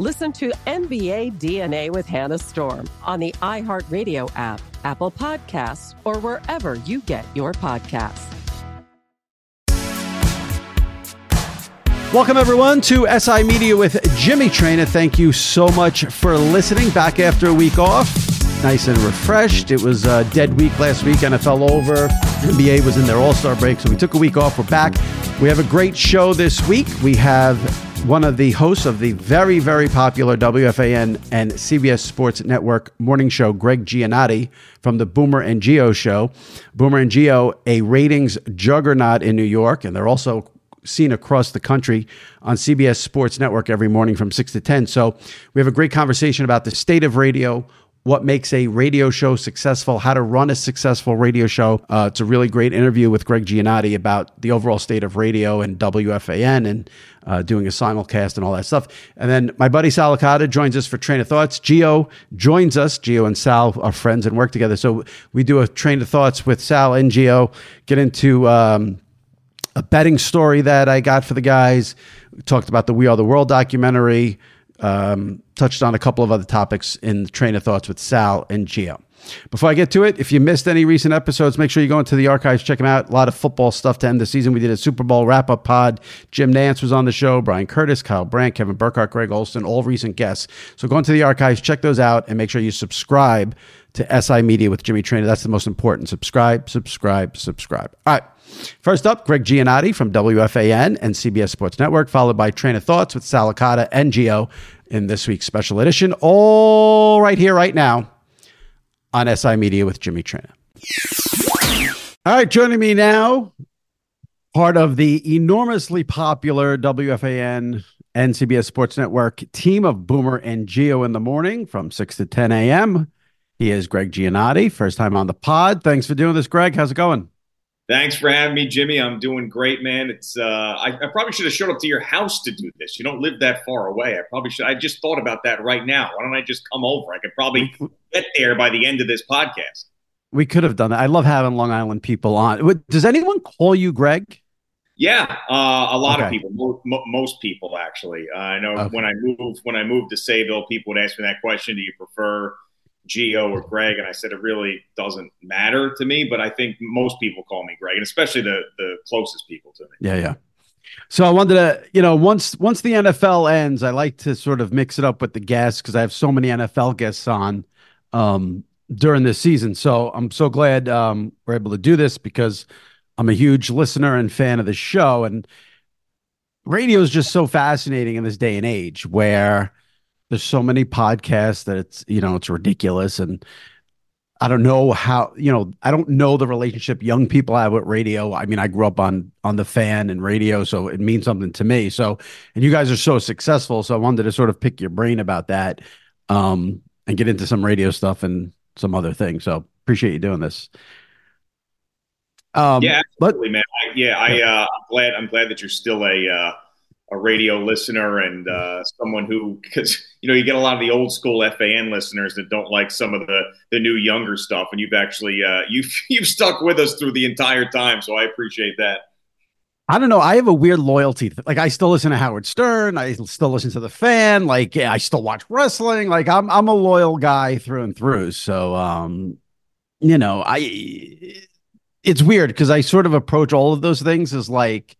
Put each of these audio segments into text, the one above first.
Listen to NBA DNA with Hannah Storm on the iHeartRadio app, Apple Podcasts, or wherever you get your podcasts. Welcome, everyone, to SI Media with Jimmy Traina. Thank you so much for listening. Back after a week off, nice and refreshed. It was a dead week last week. NFL over. NBA was in their All Star break, so we took a week off. We're back. We have a great show this week. We have one of the hosts of the very, very popular WFAN and CBS Sports Network morning show, Gregg Giannotti from the Boomer and Gio show. Boomer and Gio, a ratings juggernaut in New York, and they're also seen across the country on CBS Sports Network every morning from 6 to 10. So we have a great conversation about the state of radio, what makes a radio show successful, how to run a successful radio show. Uh, it's a really great interview with Gregg Giannotti about the overall state of radio and WFAN and uh, doing a simulcast and all that stuff. And then my buddy Sal Licata joins us for Traina Thoughts. Gio joins us. Gio and Sal are friends and work together. So we do a Traina Thoughts with Sal and Gio, get into um, a betting story that I got for the guys. We talked about the We Are the World documentary um, touched on a couple of other topics in the Traina Thoughts with Sal and Gio. Before I get to it, if you missed any recent episodes, make sure you go into the archives, check them out. A lot of football stuff to end the season. We did a Super Bowl wrap up pod. Jim Nantz was on the show, Bryan Curtis, Kyle Brandt, Kevin Burkhardt, Greg Olsen, all recent guests. So go into the archives, check those out, and make sure you subscribe to SI Media with Jimmy Traina. That's the most important. Subscribe, subscribe, subscribe. All right. First up, Gregg Giannotti from WFAN and CBS Sports Network, followed by Traina Thoughts with Sal Licata and Gio in this week's special edition. All right here, right now on SI Media with Jimmy Traina. All right, joining me now, part of the enormously popular WFAN and CBS Sports Network team of Boomer and Gio in the morning from 6 to 10 a.m. He is Gregg Giannotti, first time on the pod. Thanks for doing this, Gregg. How's it going? Thanks for having me, Jimmy. I'm doing great, man. It's uh, I, I, probably should have showed up to your house to do this. You don't live that far away. I probably should. I just thought about that right now. Why don't I just come over? I could probably get there by the end of this podcast. We could have done that. I love having Long Island people on. Does anyone call you Gregg? Yeah, uh, a lot okay. of people. Most, most people, actually. Uh, I know okay. when I moved when I moved to Sayville, people would ask me that question: Do you prefer? Gio or Gregg, and I said it really doesn't matter to me, but I think most people call me Gregg, and especially the the closest people to me. Yeah, yeah. So I wanted to, you know, once once the NFL ends, I like to sort of mix it up with the guests because I have so many NFL guests on um, during this season. So I'm so glad um, we're able to do this because I'm a huge listener and fan of the show, and radio is just so fascinating in this day and age where there's so many podcasts that it's you know it's ridiculous and I don't know how you know I don't know the relationship young people have with radio. I mean, I grew up on on the fan and radio, so it means something to me. So, and you guys are so successful, so I wanted to sort of pick your brain about that, um, and get into some radio stuff and some other things. So, appreciate you doing this. Um, yeah, absolutely, but, man. I, Yeah, I uh, I'm glad I'm glad that you're still a uh, a radio listener and uh, someone who because you know you get a lot of the old school FAN listeners that don't like some of the the new younger stuff, and you've actually uh, you've you've stuck with us through the entire time, so I appreciate that. I don't know. I have a weird loyalty. Like I still listen to Howard Stern. I still listen to the fan. Like yeah, I still watch wrestling. Like I'm I'm a loyal guy through and through. So um, you know, I it's weird because I sort of approach all of those things as like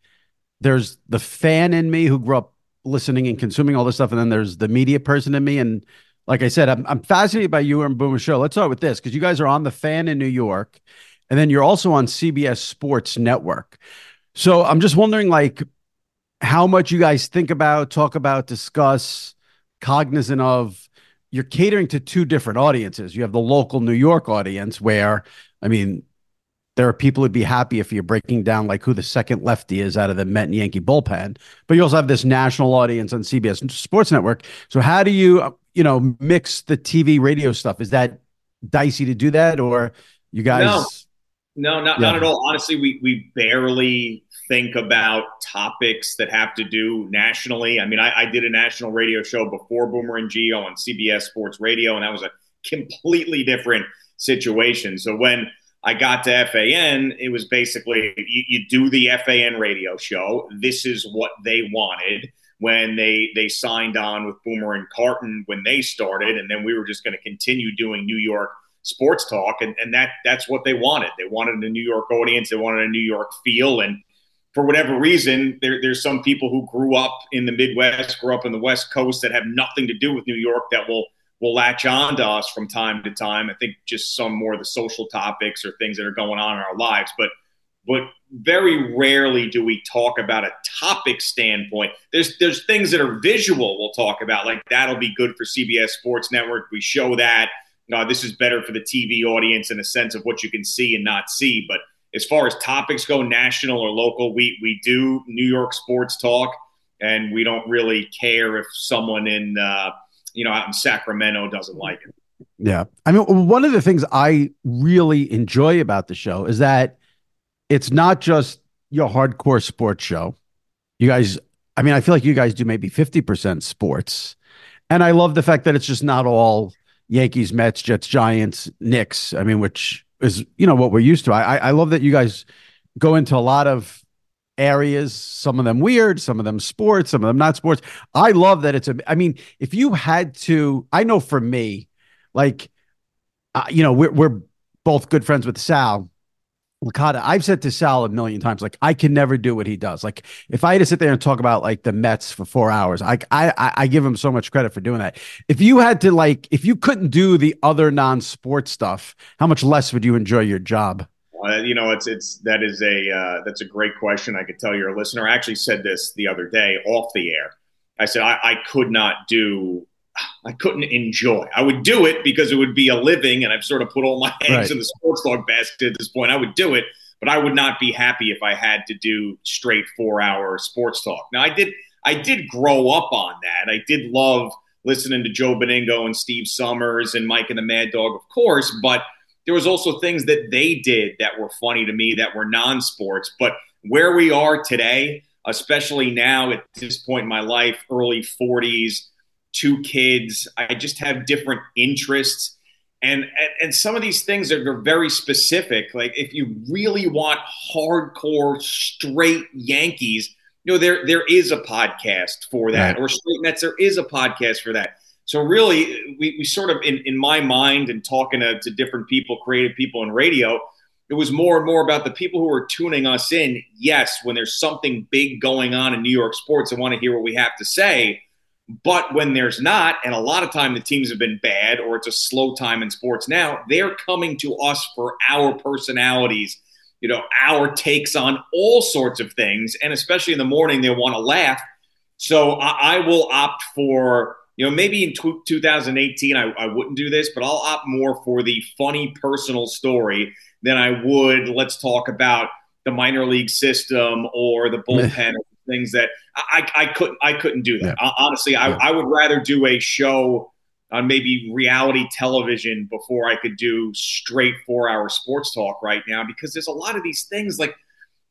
there's the fan in me who grew up listening and consuming all this stuff, and then there's the media person in me. And like I said, I'm I'm fascinated by you and Boomer Show. Let's start with this because you guys are on the fan in New York, and then you're also on CBS Sports Network. So I'm just wondering, like, how much you guys think about, talk about, discuss, cognizant of. You're catering to two different audiences. You have the local New York audience, where I mean, there are people who'd be happy if you're breaking down like who the second lefty is out of the Met and Yankee bullpen. But you also have this national audience on CBS Sports Network. So how do you, you know, mix the TV radio stuff? Is that dicey to do that, or you guys? No, no, not, yeah. not at all. Honestly, we we barely think about topics that have to do nationally. I mean, I, I did a national radio show before Boomer and Gio on CBS Sports Radio, and that was a completely different situation. So when I got to FAN, it was basically you, you, do the FAN radio show. This is what they wanted when they they signed on with Boomer and Carton when they started, and then we were just going to continue doing New York sports talk, and, and that that's what they wanted. They wanted a New York audience, they wanted a New York feel, and for whatever reason, there, there's some people who grew up in the Midwest, grew up in the West Coast that have nothing to do with New York that will will latch on to us from time to time. I think just some more of the social topics or things that are going on in our lives, but but very rarely do we talk about a topic standpoint. There's there's things that are visual we'll talk about, like that'll be good for CBS Sports Network. We show that. Uh, this is better for the TV audience in a sense of what you can see and not see. But as far as topics go, national or local, we we do New York sports talk, and we don't really care if someone in uh, you know, out in Sacramento doesn't like it. Yeah. I mean, one of the things I really enjoy about the show is that it's not just your hardcore sports show. You guys, I mean, I feel like you guys do maybe 50% sports. And I love the fact that it's just not all Yankees, Mets, Jets, Giants, Knicks. I mean, which is, you know, what we're used to. I, I love that you guys go into a lot of areas, some of them weird, some of them sports, some of them not sports. I love that it's a, I mean, if you had to, I know for me, like, uh, you know, we're, we're both good friends with Sal. Licata, I've said to Sal a million times, like I can never do what he does. Like if I had to sit there and talk about like the Mets for four hours, I I I give him so much credit for doing that. If you had to like, if you couldn't do the other non-sports stuff, how much less would you enjoy your job? Uh, you know, it's it's that is a uh, that's a great question. I could tell you're listener. I actually said this the other day off the air. I said I, I could not do, I couldn't enjoy. I would do it because it would be a living, and I've sort of put all my eggs right. in the sports log basket at this point. I would do it, but I would not be happy if I had to do straight four hour sports talk. Now I did I did grow up on that. I did love listening to Joe Benigno and Steve Somers and Mike and the Mad Dog, of course, but there was also things that they did that were funny to me that were non-sports. But where we are today, especially now at this point in my life, early 40s, two kids, I just have different interests. And, and, and some of these things are very specific. Like if you really want hardcore, straight Yankees, you know, there there is a podcast for that, right. or straight Mets, there is a podcast for that. So really, we, we sort of, in, in my mind and talking to, to different people, creative people in radio, it was more and more about the people who are tuning us in. Yes, when there's something big going on in New York sports, they want to hear what we have to say. But when there's not, and a lot of time the teams have been bad or it's a slow time in sports now, they're coming to us for our personalities, you know, our takes on all sorts of things. And especially in the morning, they want to laugh. So I, I will opt for you know, maybe in t- 2018 I, I wouldn't do this, but I'll opt more for the funny personal story than I would. Let's talk about the minor league system or the bullpen or things that I, I couldn't I couldn't do that. Yeah. Honestly, I, yeah. I would rather do a show on maybe reality television before I could do straight four hour sports talk right now because there's a lot of these things like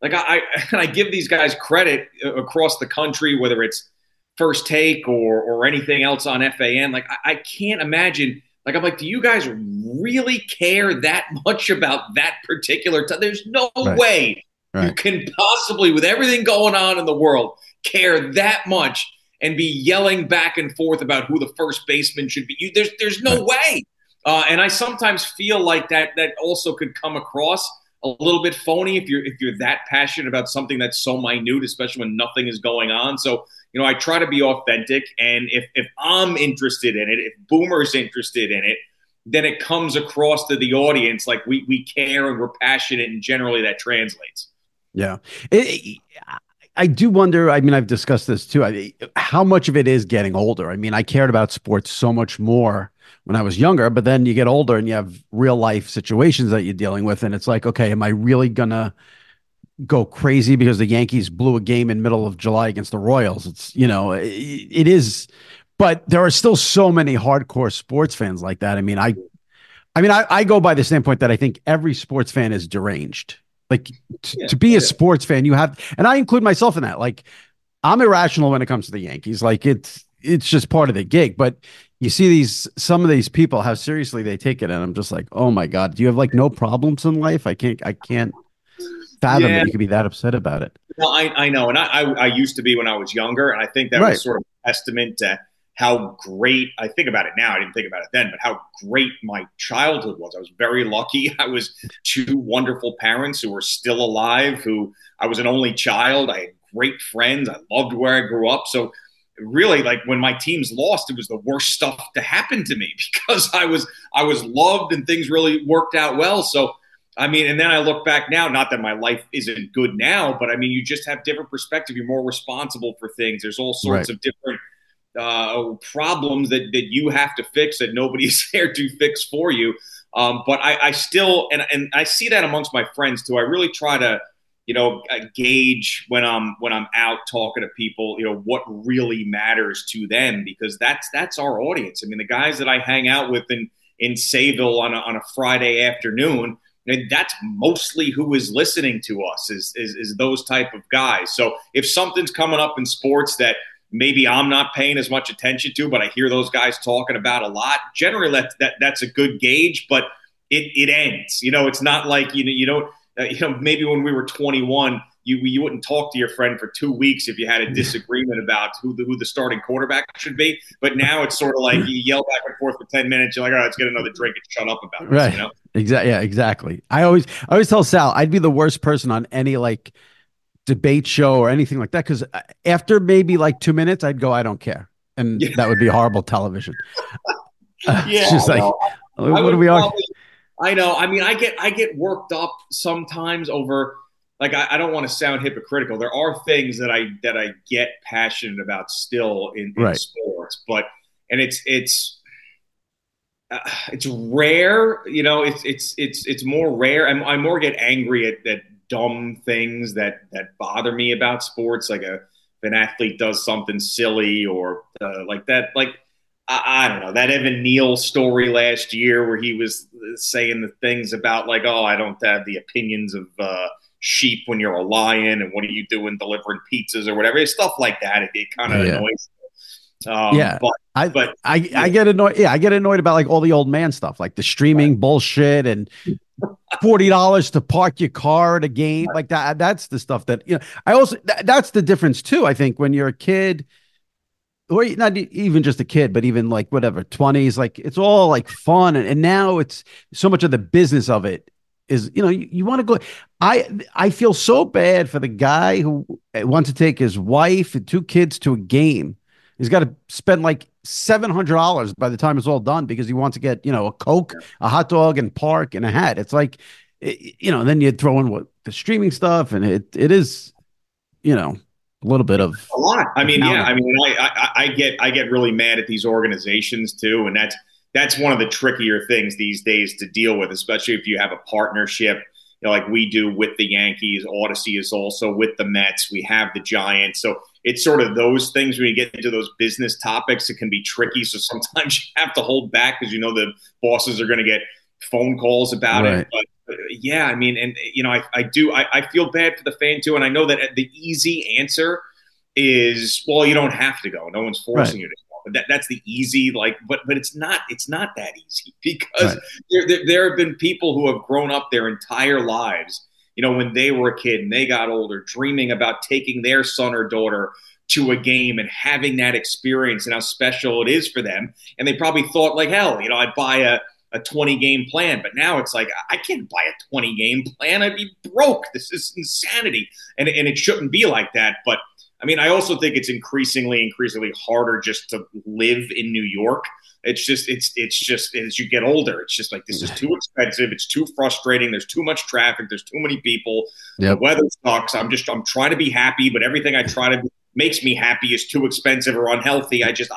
like I, I, I give these guys credit uh, across the country, whether it's first take or or anything else on FAN. Like I, I can't imagine. Like I'm like, do you guys really care that much about that particular time? There's no right. way right. you can possibly, with everything going on in the world, care that much and be yelling back and forth about who the first baseman should be. You, there's there's no way. Uh, and I sometimes feel like that that also could come across a little bit phony if you're if you're that passionate about something that's so minute, especially when nothing is going on. So you know, I try to be authentic, and if if I'm interested in it, if Boomer's interested in it, then it comes across to the audience like we we care and we're passionate, and generally that translates. Yeah. It, I do wonder. I mean, I've discussed this too. I, how much of it is getting older? I mean, I cared about sports so much more when I was younger, but then you get older and you have real life situations that you're dealing with, and it's like, okay, am I really gonna go crazy because the Yankees blew a game in middle of July against the Royals? It's you know, it, it is, but there are still so many hardcore sports fans like that. I mean, I, I mean, I, I go by the standpoint that I think every sports fan is deranged. Like t- yeah, to be yeah. a sports fan, you have, and I include myself in that. Like, I'm irrational when it comes to the Yankees. Like it's it's just part of the gig, but you see these some of these people how seriously they take it and i'm just like oh my god do you have like no problems in life i can't i can't fathom yeah. that you could be that upset about it. Well, i, I know and I, I, I used to be when i was younger and i think that right. was sort of a testament to how great i think about it now i didn't think about it then but how great my childhood was. I was very lucky. I was two wonderful parents who were still alive who i was an only child. I had great friends. I loved where i grew up. So really like when my teams lost it was the worst stuff to happen to me because i was i was loved and things really worked out well. So i mean and then i look back now not that my life isn't good now but i mean you just have different perspective you're more responsible for things there's all sorts right. of different uh, problems that, that you have to fix that nobody's there to fix for you um, but I, I still and, and i see that amongst my friends too i really try to you know gauge when I'm when I'm out talking to people, you know, what really matters to them because that's that's our audience. I mean, the guys that I hang out with in in Sayville on a, on a Friday afternoon, and that's mostly who is listening to us is, is is those type of guys. So if something's coming up in sports that maybe I'm not paying as much attention to, but I hear those guys talking about a lot. Generally, that, that that's a good gauge, but it, it ends. You know, it's not like you know you don't uh, you know, maybe when we were 21, you you wouldn't talk to your friend for two weeks if you had a disagreement about who the who the starting quarterback should be. But now it's sort of like you yell back and forth for 10 minutes. You're like, all right, let's get another drink and shut up about it. Right. You know? Exactly. Yeah. Exactly. I always I always tell Sal I'd be the worst person on any like debate show or anything like that because uh, after maybe like two minutes, I'd go, I don't care, and yeah. that would be horrible television. yeah. It's just like, what do we are? I know. I mean, I get I get worked up sometimes over like I, I don't want to sound hypocritical. There are things that I that I get passionate about still in, in right. sports, but and it's it's uh, it's rare. You know, it's it's it's it's more rare. I'm, I more get angry at, at dumb things that that bother me about sports, like a if an athlete does something silly or uh, like that, like I, I, don't know that Evan Neal story last year where he was saying the things about like, oh, I don't have the opinions of uh, sheep when you're a lion, and what are you doing delivering pizzas or whatever, It's stuff like that. It, it kind of yeah. annoys. Um, yeah, but I but I, yeah. I get annoyed. Yeah, I get annoyed about like all the old man stuff, like the streaming right. bullshit and forty dollars to park your car at a game, like that. That's the stuff that you know. I also that's the difference too. I think when you're a kid or not even just a kid, but even like whatever, 20s, like it's all like fun. And, and now it's so much of the business of it is, you know, you, you want to go. I, I feel so bad for the guy who wants to take his wife and two kids to a game. He's got to spend like $700 by the time it's all done because he wants to get, you know, a Coke, a hot dog, and park and a hat. It's like, you know, then you throw in what the streaming stuff and it, it is, you know, a little bit of a lot. I mean, yeah, I mean, I, I, I get I get really mad at these organizations too, and that's that's one of the trickier things these days to deal with, especially if you have a partnership. You know, like we do with the Yankees, Audacy is also with the Mets. We have the Giants, so it's sort of those things when you get into those business topics, it can be tricky. So sometimes you have to hold back because you know the bosses are going to get phone calls about right. it. But uh, yeah, I mean, and you know, I, I do, I, I feel bad for the fan too, and I know that uh, the easy answer is, well, you don't have to go. No one's forcing right. you to go. That, that's the easy, like, but but it's not it's not that easy because right. there, there, there have been people who have grown up their entire lives, you know, when they were a kid and they got older, dreaming about taking their son or daughter to a game and having that experience and how special it is for them. And they probably thought like, hell, you know, I'd buy a a 20 game plan. But now it's like, I can't buy a 20 game plan. I'd be broke. This is insanity. And, and it shouldn't be like that. But I mean, I also think it's increasingly, increasingly harder just to live in New York. It's just, it's, it's just as you get older, it's just like this is too expensive. It's too frustrating. There's too much traffic. There's too many people. Yep. The weather sucks. I'm just, I'm trying to be happy, but everything I try to makes me happy is too expensive or unhealthy. I just, ah,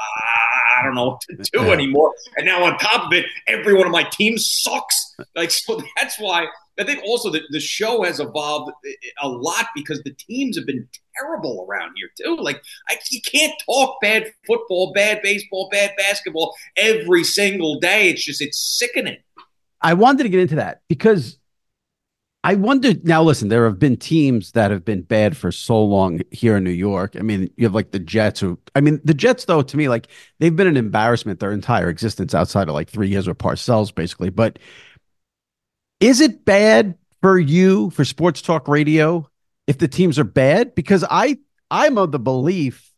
I don't know what to do yeah. anymore. And now on top of it, every one of my teams sucks. Like so, that's why I think also that the show has evolved a lot because the teams have been terrible around here too. Like I, you can't talk bad football, bad baseball, bad basketball every single day. It's just it's sickening. I wanted to get into that because I wonder now. Listen, there have been teams that have been bad for so long here in New York. I mean, you have like the Jets, who I mean, the Jets though to me, like they've been an embarrassment their entire existence outside of like three years with Parcells, basically. But is it bad for you for sports talk radio if the teams are bad? Because I I'm of the belief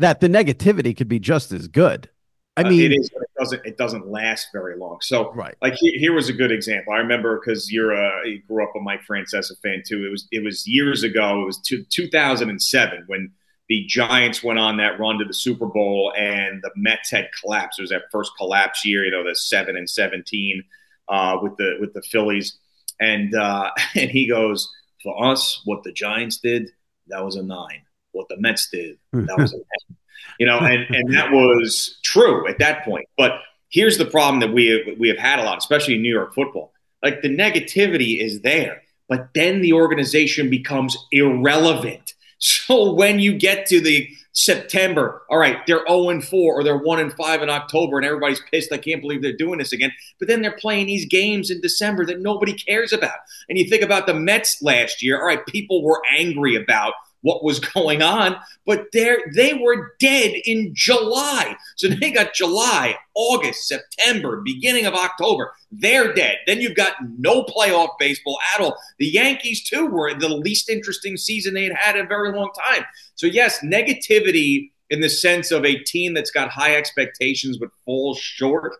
that the negativity could be just as good. I mean, uh, it is, but it doesn't. It doesn't last very long. So, right. like here, here was a good example. I remember because you're a you grew up a Mike Francesa fan too. It was it was years ago. It was two, 2007 when the Giants went on that run to the Super Bowl and the Mets had collapsed. It was that first collapse year. You know, the seven and 17 uh, with the with the Phillies, and uh, and he goes for us, what the Giants did, that was a nine. What the Mets did, hmm. that was a ten you know, and, and that was true at that point. But here's the problem that we have, we have had a lot, especially in New York football. Like the negativity is there, but then the organization becomes irrelevant. So when you get to the September, all right, they're 0 and 4 or they're 1 and 5 in October and everybody's pissed. I can't believe they're doing this again. But then they're playing these games in December that nobody cares about. And you think about the Mets last year, all right, people were angry about what was going on, but they they were dead in July. So they got July, August, September, beginning of October. They're dead. Then you've got no playoff baseball at all. The Yankees too were the least interesting season they had had in a very long time. So yes, negativity in the sense of a team that's got high expectations but falls short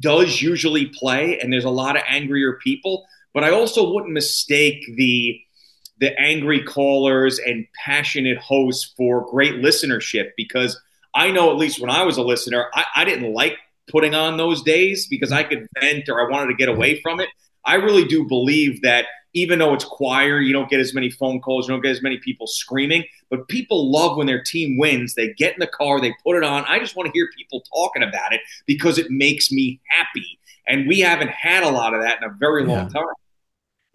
does usually play, and there's a lot of angrier people. But I also wouldn't mistake the the angry callers and passionate hosts for great listenership because I know at least when I was a listener, I, I didn't like putting on those days because I could vent or I wanted to get away from it. I really do believe that even though it's choir, you don't get as many phone calls, you don't get as many people screaming, but people love when their team wins. They get in the car, they put it on. I just want to hear people talking about it because it makes me happy. And we haven't had a lot of that in a very long yeah. time.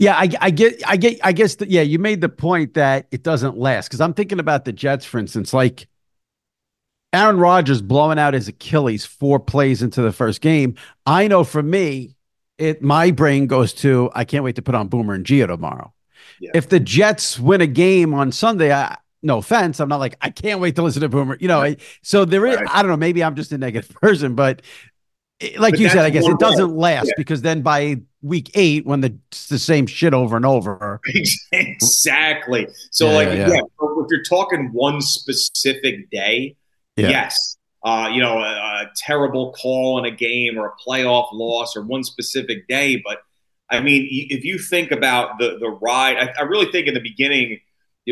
Yeah, I, I, get, I get, I guess that. Yeah, you made the point that it doesn't last because I'm thinking about the Jets, for instance, like Aaron Rodgers blowing out his Achilles four plays into the first game. I know for me, it my brain goes to I can't wait to put on Boomer and Gio tomorrow. Yeah. If the Jets win a game on Sunday, I, no offense, I'm not like I can't wait to listen to Boomer. You know, so there is. Right. I don't know. Maybe I'm just a negative person, but eh, like but you said, I guess it doesn't last yeah. because then by week eight, when the the same shit over and over. Exactly. So, yeah, like, yeah. yeah. if you're talking one specific day, yes, uh, you know, a, a, terrible call in a game or a playoff loss or one specific day, but I mean, if you think about the the ride, I, I really think in the beginning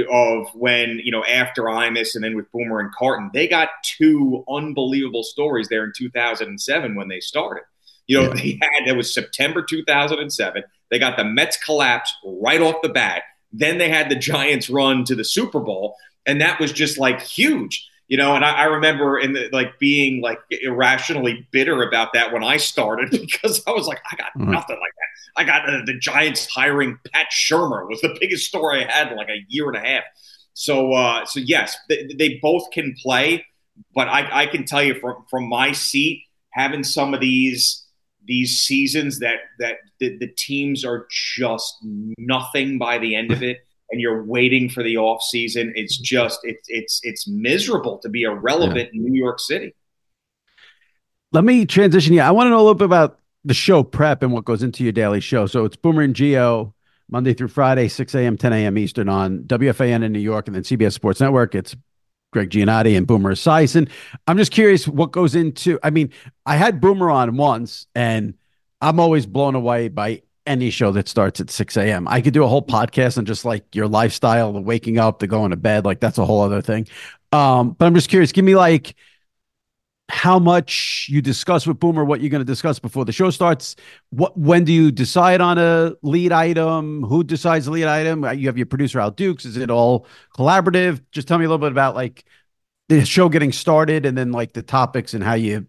of when you know after Imus and then with Boomer and Carton, they got two unbelievable stories there in 2007 when they started. You know, yeah. they had it was September 2007. They got the Mets collapse right off the bat. Then they had the Giants run to the Super Bowl, and that was just like huge. You know, and I, I remember in the, like being like irrationally bitter about that when I started because I was like, I got mm-hmm. nothing like that. I got uh, the Giants hiring Pat Shurmur was the biggest story I had in like a year and a half. So, uh, so yes, they, they both can play, but I, I can tell you from from my seat, having some of these these seasons that that the, the teams are just nothing by the end of it and you're waiting for the off season. It's just it's it's it's miserable to be irrelevant yeah. in New York City. Let me transition you I want to know a little bit about the show prep and what goes into your daily show. So it's Boomer and Gio Monday through Friday 6 a.m 10 a.m Eastern on WFAN in New York and then CBS Sports Network. It's Gregg Giannotti and Boomer Esiason. I'm just curious what goes into. I mean, I had Boomer on once, and I'm always blown away by any show that starts at 6 a.m. I could do a whole podcast on just like your lifestyle, the waking up, the going to bed. Like that's a whole other thing. Um, but I'm just curious. Give me like how much you discuss with Boomer, what you're going to discuss before the show starts. What when do you decide on a lead item? Who decides the lead item? You have your producer Al Dukes. Is it all collaborative? Just tell me a little bit about like the show getting started and then like the topics and how you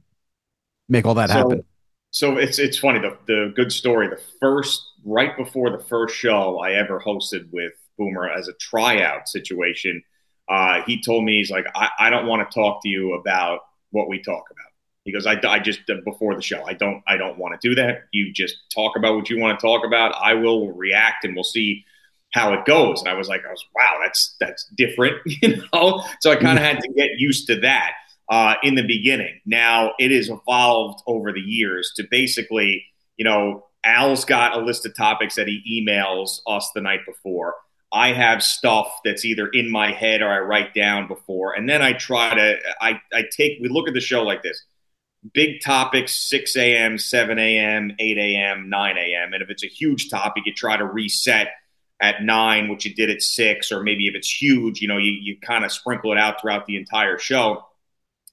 make all that so, happen. So it's it's funny the the good story. The first right before the first show I ever hosted with Boomer as a tryout situation, uh, he told me he's like I, I don't want to talk to you about what we talk about. He goes, I, I just before the show, I don't, I don't want to do that. You just talk about what you want to talk about. I will react, and we'll see how it goes. And I was like, I was, wow, that's that's different, you know. So I kind of had to get used to that uh, in the beginning. Now it has evolved over the years to basically, you know, Al's got a list of topics that he emails us the night before. I have stuff that's either in my head or I write down before, and then I try to I I take we look at the show like this: big topics, six a.m., seven a.m., eight a.m., nine a.m., and if it's a huge topic, you try to reset at nine, which you did at six, or maybe if it's huge, you know, you you kind of sprinkle it out throughout the entire show.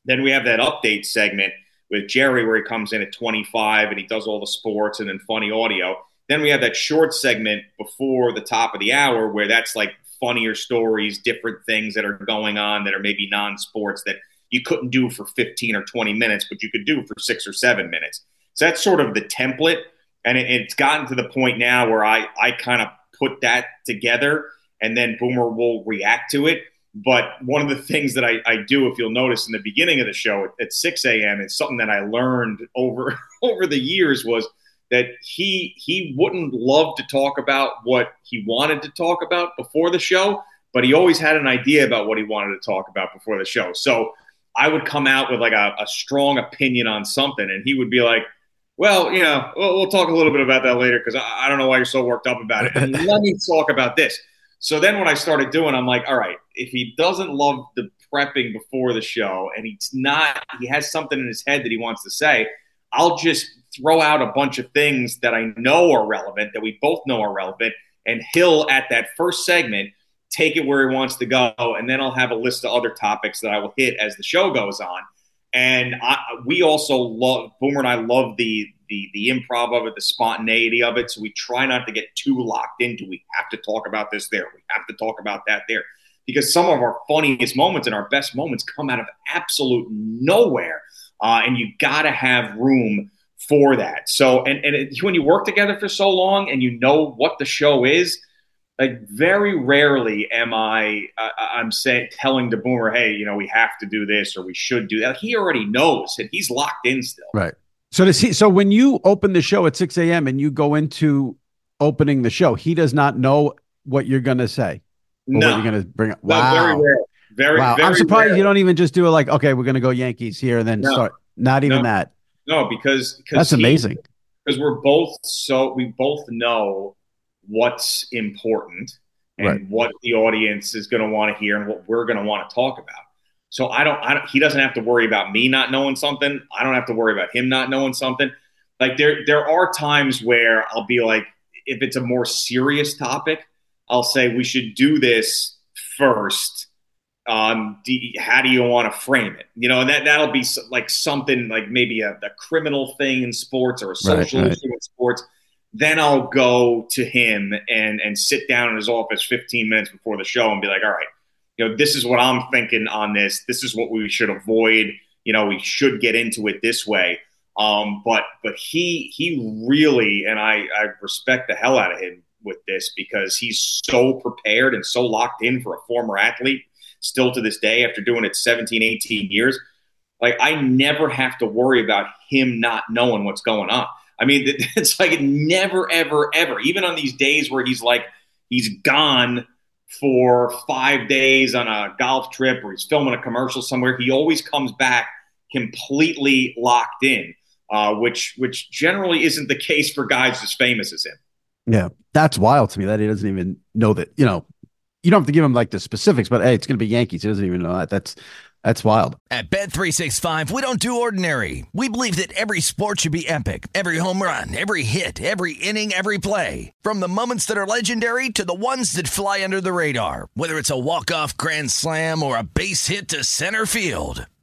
Then we have that update segment with Jerry where he comes in at 25 and he does all the sports and then funny audio. Then we have that short segment before the top of the hour where that's like funnier stories, different things that are going on that are maybe non sports that you couldn't do for 15 or 20 minutes, but you could do for six or seven minutes. So that's sort of the template. And it, it's gotten to the point now where I, I kind of put that together and then Boomer will react to it. But one of the things that I, I do, if you'll notice in the beginning of the show at, at 6 a.m., it's something that I learned over over the years was – that he he wouldn't love to talk about what he wanted to talk about before the show, but he always had an idea about what he wanted to talk about before the show. So I would come out with like a, a strong opinion on something, and he would be like, "Well, you know, we'll, we'll talk a little bit about that later because I, I, don't know why you're so worked up about it. And let me talk about this." So then, what I started doing, I'm like, "All right, if he doesn't love the prepping before the show, and he's not, he has something in his head that he wants to say." I'll just throw out a bunch of things that I know are relevant, that we both know are relevant, and he'll at that first segment take it where he wants to go, and then I'll have a list of other topics that I will hit as the show goes on. And I, we also love Boomer and I love the the the improv of it, the spontaneity of it. So we try not to get too locked into. We have to talk about this there. We have to talk about that there, because some of our funniest moments and our best moments come out of absolute nowhere, uh, and you got to have room for that. So, and, and it, when you work together for so long and you know what the show is, like very rarely am I uh, I'm saying telling the boomer, hey, you know, we have to do this or we should do that. He already knows and he's locked in still. Right. So does he? So when you open the show at 6 a.m. and you go into opening the show, he does not know what you're going to say. No, what you're going to bring up. Wow. No, very rare. Very, wow. Very I'm surprised rare. you don't even just do it like, okay, we're going to go Yankees here and then no. start. Not even no. that. No, because, because that's he, amazing. Because we're both so we both know what's important and right. what the audience is going to want to hear and what we're going to want to talk about. So I don't, I don't. He doesn't have to worry about me not knowing something. I don't have to worry about him not knowing something. Like there, there are times where I'll be like, if it's a more serious topic, I'll say we should do this first um, do, how do you want to frame it? You know, and that that'll be like something like maybe a, a criminal thing in sports or a social right, right. issue in sports. Then I'll go to him and and sit down in his office 15 minutes before the show and be like, all right, you know, this is what I'm thinking on this. This is what we should avoid. You know, we should get into it this way. Um, but but he he really and I I respect the hell out of him with this because he's so prepared and so locked in for a former athlete still to this day after doing it 17, 18 years. Like I never have to worry about him not knowing what's going on. I mean, it's like never, ever, ever. Even on these days where he's like he's gone for five days on a golf trip or he's filming a commercial somewhere, he always comes back completely locked in, uh, which which generally isn't the case for guys as famous as him. Yeah, that's wild to me that he doesn't even know that. You know, you don't have to give him like the specifics, but hey, it's going to be Yankees. He doesn't even know that. That's that's wild. At Bet 365, we don't do ordinary. We believe that every sport should be epic. Every home run, every hit, every inning, every play. From the moments that are legendary to the ones that fly under the radar. Whether it's a walk-off grand slam or a base hit to center field.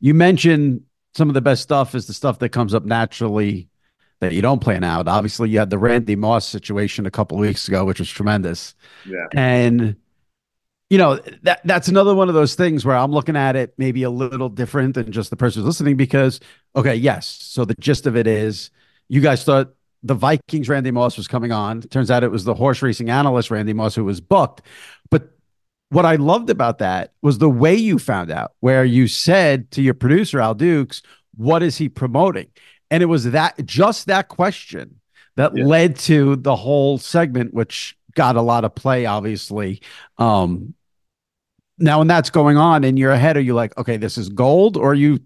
You mentioned some of the best stuff is the stuff that comes up naturally that you don't plan out. Obviously, you had the Randy Moss situation a couple weeks ago, which was tremendous. Yeah. And you know, that that's another one of those things where I'm looking at it maybe a little different than just the person who's listening because okay, yes. So the gist of it is you guys thought the Vikings Randy Moss was coming on. Turns out it was the horse racing analyst Randy Moss who was booked. What I loved about that was the way you found out, where you said to your producer Al Dukes, "What is he promoting?" And it was that just that question that yeah. led to the whole segment, which got a lot of play, obviously. Um, now, when that's going on in your head, are you like, okay, this is gold, or are you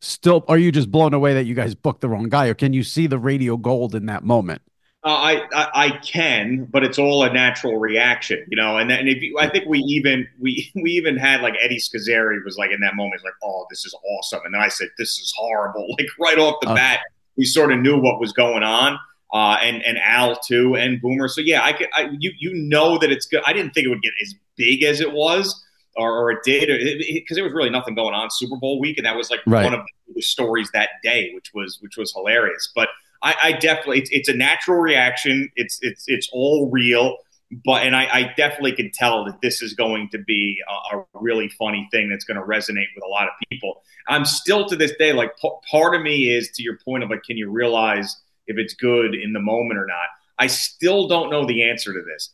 still are you just blown away that you guys booked the wrong guy, or can you see the radio gold in that moment? Uh, I, I, I can, but it's all a natural reaction, you know. And and if you, I think we even we we even had like Eddie Scozzare was like in that moment, like, oh, this is awesome, and then I said, this is horrible. Like right off the uh, bat, we sort of knew what was going on. Uh, and and Al too, and Boomer. So yeah, I could. I, you you know that it's good. I didn't think it would get as big as it was, or, or it did, because there was really nothing going on Super Bowl week, and that was like right. one of the stories that day, which was which was hilarious. But I, I definitely it's, it's, a natural reaction. It's it's it's all real. But and I, I definitely can tell that this is going to be a, a, really funny thing that's going to resonate with a lot of people. I'm still to this day like p- part of me is to your point of like, can you realize if it's good in the moment or not? I still don't know the answer to this.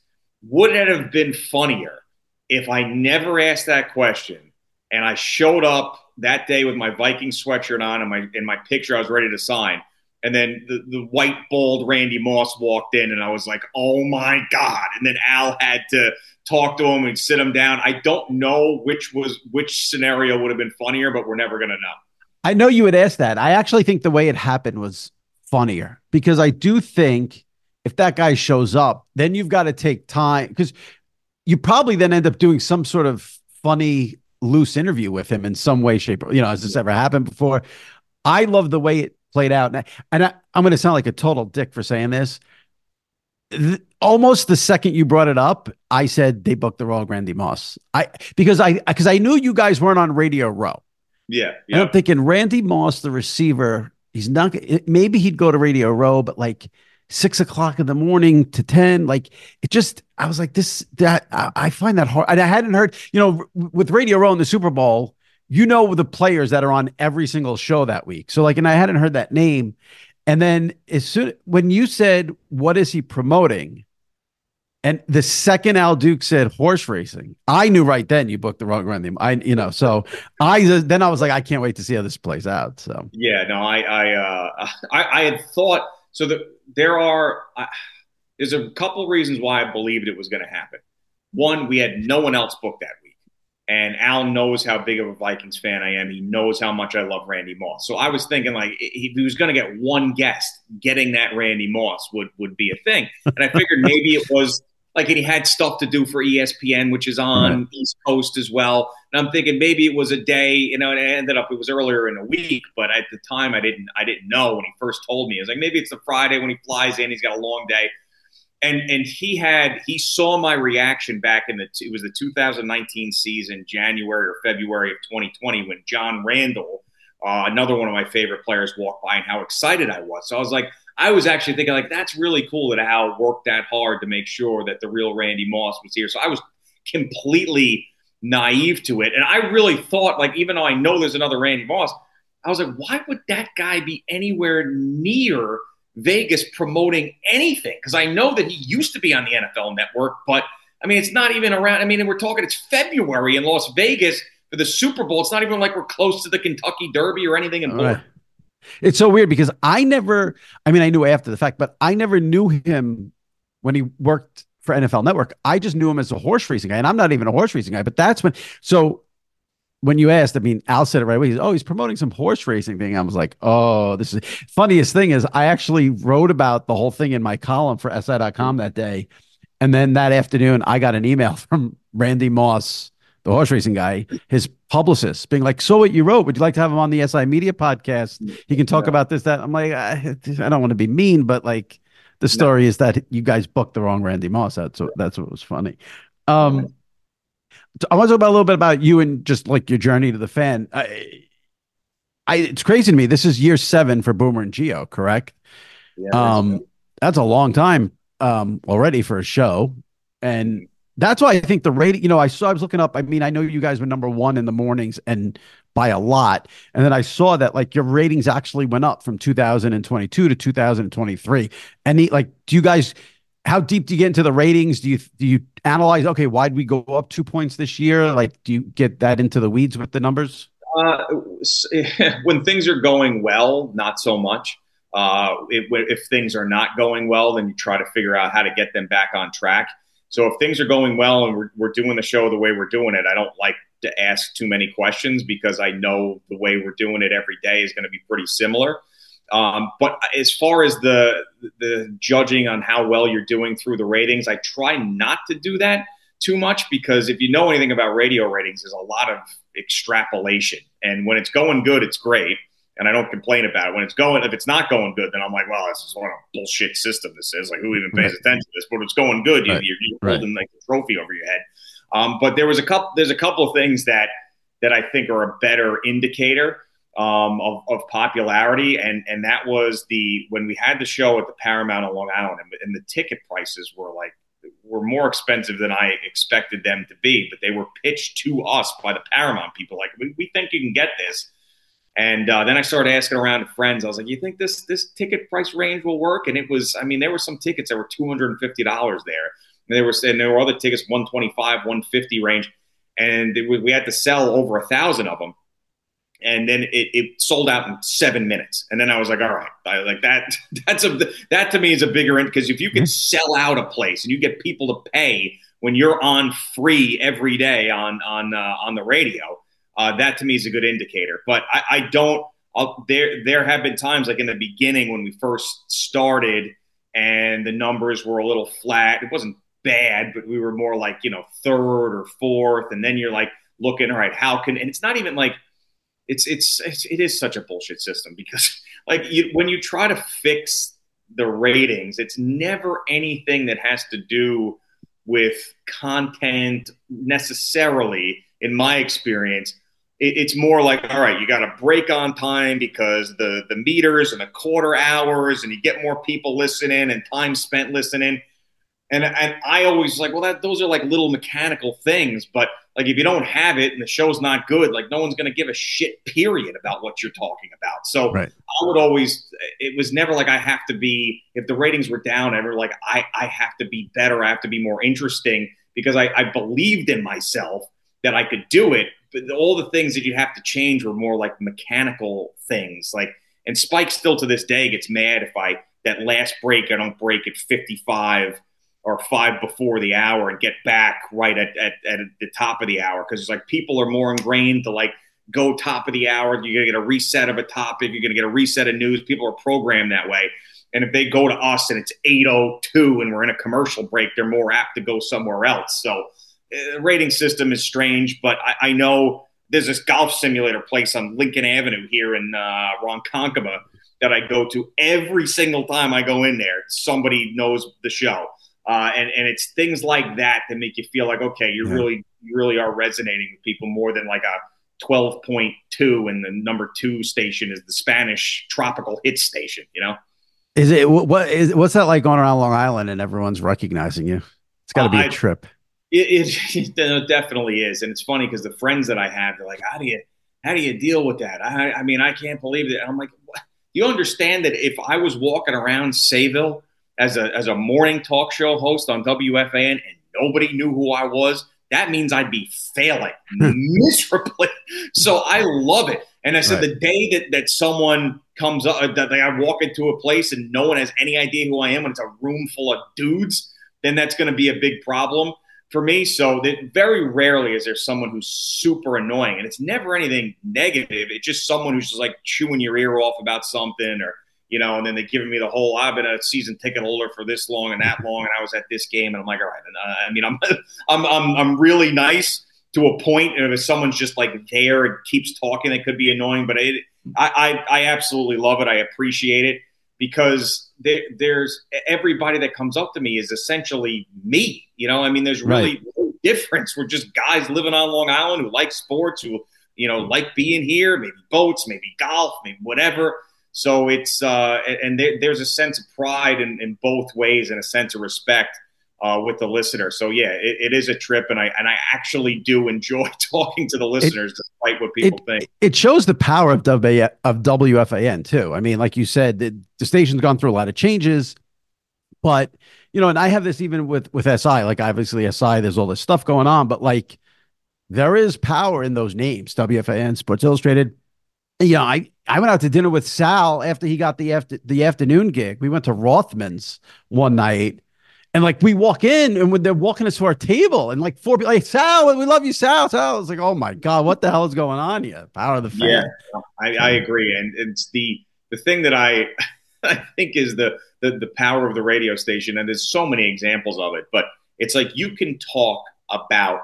Would it have been funnier if I never asked that question and I showed up that day with my Viking sweatshirt on and my in my picture I was ready to sign? And then the, the white, bald Randy Moss walked in, and I was like, oh my God. And then Al had to talk to him and sit him down. I don't know which was which scenario would have been funnier, but we're never going to know. I know you would ask that. I actually think the way it happened was funnier because I do think if that guy shows up, then you've got to take time because you probably then end up doing some sort of funny, loose interview with him in some way, shape, or you know, has this ever happened before? I love the way it played out. And, I, and I, am going to sound like a total dick for saying this. almost the second you brought it up, I said they booked the Royal Randy Moss. I because I because I knew you guys weren't on Radio Row. Yeah, yeah. And I'm thinking Randy Moss, the receiver, he's not. Maybe he'd go to Radio Row, but like six o'clock in the morning to 10 like it just i was like this that i, I find that hard and i hadn't heard you know with radio row in the super bowl you know the players that are on every single show that week. So like, and I hadn't heard that name. And then as soon when you said, "What is he promoting?" And the second Al Duke said horse racing, I knew right then you booked the wrong Randy. I, you know, so I then I was like, I can't wait to see how this plays out. So yeah, no, I I uh, I, I had thought so that there are uh, there's a couple reasons why I believed it was going to happen. One, we had no one else booked that and Al knows how big of a Vikings fan I am. He knows how much I love Randy Moss. So I was thinking like if he was going to get one guest, getting that Randy Moss would would be a thing, and I figured maybe it was like he had stuff to do for ESPN, which is on right. East Coast as well. And I'm thinking maybe it was a day, you know, and it ended up it was earlier in the week, but at the time I didn't I didn't know when he first told me. I was like, maybe it's the Friday when he flies in, he's got a long day. And and he had he saw my reaction back in the it was the 2019 season, January or February of 2020, when John Randle, uh, another one of my favorite players, walked by and how excited I was. So I was like, I was actually thinking like that's really cool that Al worked that hard to make sure that the real Randy Moss was here. So I was completely naive to it, and I really thought like even though I know there's another Randy Moss, I was like, why would that guy be anywhere near Vegas promoting anything? Because I know that he used to be on the NFL Network, but I mean it's not even around. I mean, we're talking it's February in Las Vegas for the Super Bowl. It's not even like we're close to the Kentucky Derby or anything important. It's so weird because I never, I mean, I knew after the fact, but I never knew him when he worked for NFL Network. I just knew him as a horse racing guy, and I'm not even a horse racing guy. But that's when, so when you asked, I mean, Al said it right away. He's, oh, he's promoting some horse racing thing. I was like, oh, this is funniest thing is I actually wrote about the whole thing in my column for SI.com that day. And then that afternoon, I got an email from Randy Moss the horse racing guy, his publicist, being like, "So what you wrote? Would you like to have him on the SI Media podcast? He can talk yeah. about this, that." I'm like, I, I, don't want to be mean, but like, the story no. is that you guys booked the wrong Randy Moss. That's what that's what was funny. Um, I want to talk about a little bit about you and just like your journey to the fan. I, I it's crazy to me. This is year seven for Boomer and Gio, correct? Yeah, um, that's a long time um already for a show, and that's why I think the rating, you know, I saw, I was looking up. I mean, I know you guys were number one in the mornings and by a lot. And then I saw that like your ratings actually went up from 2022 to 2023. And the, like, do you guys, how deep do you get into the ratings? Do you, do you analyze, okay, why'd we go up two points this year? Like, do you get that into the weeds with the numbers? Uh, when things are going well, not so much. Uh, if, if things are not going well, then you try to figure out how to get them back on track. So if things are going well and we're, we're doing the show the way we're doing it, I don't like to ask too many questions because I know the way we're doing it every day is going to be pretty similar. Um, but as far as the the judging on how well you're doing through the ratings, I try not to do that too much because if you know anything about radio ratings, there's a lot of extrapolation, and when it's going good, it's great and I don't complain about it. When it's going, if it's not going good, then I'm like, well, this is what a bullshit system this is. Like, who even pays right. attention to this? But it's going good, you, are right. holding like a trophy over your head. Um, but there was a couple. There's a couple of things that that I think are a better indicator um, of, of, popularity, and and that was the when we had the show at the Paramount on Long Island, and, and the ticket prices were like were more expensive than I expected them to be, but they were pitched to us by the Paramount people. Like, we, we think you can get this and uh, then I started asking around to friends. I was like, "You think this this ticket price range will work?" And it was, I mean, there were some tickets that were two hundred and fifty dollars there. And there were and there were other tickets one twenty five, one fifty range, and we had to sell over a thousand of them. And then it, it, sold out in seven minutes. And then I was like, "All right, I, like that. That's a that to me is a bigger end because if you can mm-hmm. sell out a place and you get people to pay when you're on free every day on on uh, on the radio." uh, that to me is a good indicator. But I, I don't. I'll, there there have been times like in the beginning when we first started and the numbers were a little flat. It wasn't bad, but we were more like you know third or fourth, and then you're like looking all right, how can? And it's not even like it's it's, it's it is such a bullshit system because like you, when you try to fix the ratings, it's never anything that has to do with content necessarily. In my experience, it, it's more like, all right, you got to break on time because the the meters and the quarter hours, and you get more people listening and time spent listening. And and I always like, well, that those are like little mechanical things, but like if you don't have it and the show's not good, like no one's gonna give a shit period about what you're talking about. So right. I would always it was never like I have to be if the ratings were down, ever like I I have to be better, I have to be more interesting because I, I believed in myself that I could do it. But all the things that you have to change were more like mechanical things. Like and Spike still to this day gets mad if I that last break I don't break at 55 or five before the hour and get back right at, at, at the top of the hour because it's like people are more ingrained to like go top of the hour. You're gonna get a reset of a topic. You're gonna get a reset of news. People are programmed that way. And if they go to us and it's 8:02 and we're in a commercial break, they're more apt to go somewhere else. So the uh, rating system is strange, but I, I, know there's this golf simulator place on Lincoln Avenue here in uh, Ronkonkoma that I go to every single time I go in there. Somebody knows the show. Uh, and and it's things like that that make you feel like okay, you yeah. really you really are resonating with people more than like a twelve point two, and the number two station is the Spanish tropical hit station. You know, is it what is what's that like going around Long Island and everyone's recognizing you? It's got to be uh, a trip. It, it, it, definitely is, and it's funny because the friends that I have, they're like, "How do you how do you deal with that?" I, I mean, I can't believe it. I'm like, what? you understand that if I was walking around Sayville as a as a morning talk show host on WFAN and nobody knew who I was, that means I'd be failing hmm. miserably. So I love it. And I said right. the day that that someone comes up that I walk into a place and no one has any idea who I am and it's a room full of dudes, then that's going to be a big problem for me. So that very rarely is there someone who's super annoying, and it's never anything negative. It's just someone who's just like chewing your ear off about something or you know, and then they're giving me the whole, I've been a season ticket holder for this long and that long, and I was at this game, and I'm like, all right, and, uh, I mean, I'm, I'm, I'm, I'm really nice to a point, and if someone's just like there and keeps talking, it could be annoying, but it, I, I, I absolutely love it. I appreciate it because there, there's everybody that comes up to me is essentially me. You know, I mean, there's really right. no difference. We're just guys living on Long Island who like sports, who you know like being here, maybe boats, maybe golf, maybe whatever. So it's uh, and there, there's a sense of pride in, in, both ways and a sense of respect uh, with the listener. So yeah, it, it is a trip, and I and I actually do enjoy talking to the listeners, it, despite what people it, think. It shows the power of w, of WFAN too. I mean, like you said, the, the station's gone through a lot of changes, but you know, and I have this even with with SI. Like obviously SI, there's all this stuff going on, but like there is power in those names, WFAN, Sports Illustrated you know, I, I went out to dinner with Sal after he got the after the afternoon gig. We went to Rothman's one night, and like we walk in and when they're walking us to our table, and like four people, like Sal, we love you, Sal. Sal. I was like, oh my god, what the hell is going on here? Power of the fan. Yeah, I, I agree, and it's the the thing that I I think is the, the the power of the radio station, and there's so many examples of it, but it's like you can talk about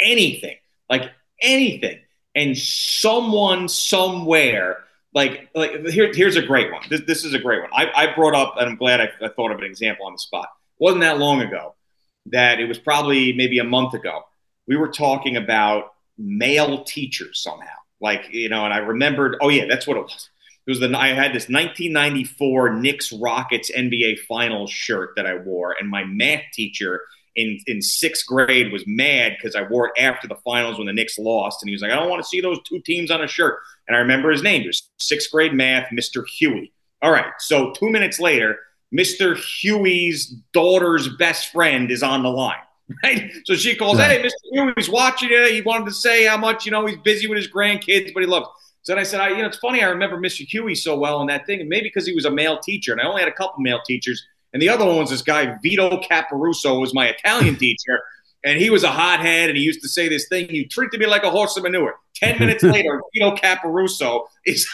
anything, like anything and someone somewhere like like here, here's a great one. This, this is a great one. I, I brought up, and I'm glad I, I thought of an example on the spot. It wasn't that long ago that it was probably maybe a month ago. We were talking about male teachers somehow, like you know, and I remembered. Oh yeah, that's what it was. It was the I had this 1994 Knicks Rockets NBA Finals shirt that I wore, and my math teacher in, in sixth grade was mad because I wore it after the finals when the Knicks lost. And he was like, I don't want to see those two teams on a shirt. And I remember his name. It was sixth grade math, Mr. Huey. All right. So two minutes later, Mr. Huey's daughter's best friend is on the line. Right. So she calls, Hey, Mr. Huey's watching it. He wanted to say how much, you know, he's busy with his grandkids, but he loves. So then I said, I, you know, it's funny. I remember Mr. Huey so well in that thing, and maybe because he was a male teacher, and I only had a couple male teachers. And the other one was this guy, Vito Caparuso, was my Italian teacher. And he was a hothead, and he used to say this thing: "You treated me like a horse of manure." Ten minutes later, Vito Caparuso is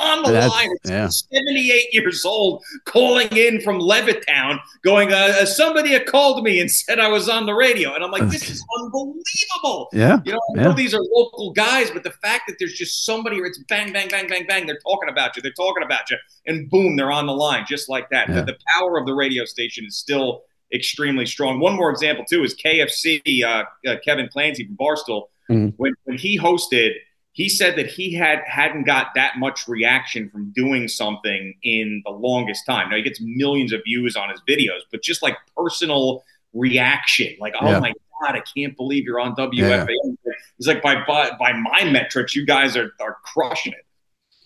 on the That's, line. Yeah. 78 years old, calling in from Levittown, going, uh, uh, somebody called me and said I was on the radio. And I'm like, this is unbelievable. Yeah. You know, I know these are local guys, but the fact that there's just somebody or it's bang, bang, bang, bang, bang, they're talking about you, they're talking about you, and boom, they're on the line just like that. Yeah. The, the, power of the radio station is still extremely strong. One more example, too, is KFC, uh, uh, Kevin Clancy from Barstool. Mm-hmm. When, when he hosted – he said that he had hadn't got that much reaction from doing something in the longest time. Now he gets millions of views on his videos, but just like personal reaction. Like, oh yeah. my God, I can't believe you're on WFAN. Yeah. It's like by, by by my metrics, you guys are are crushing it.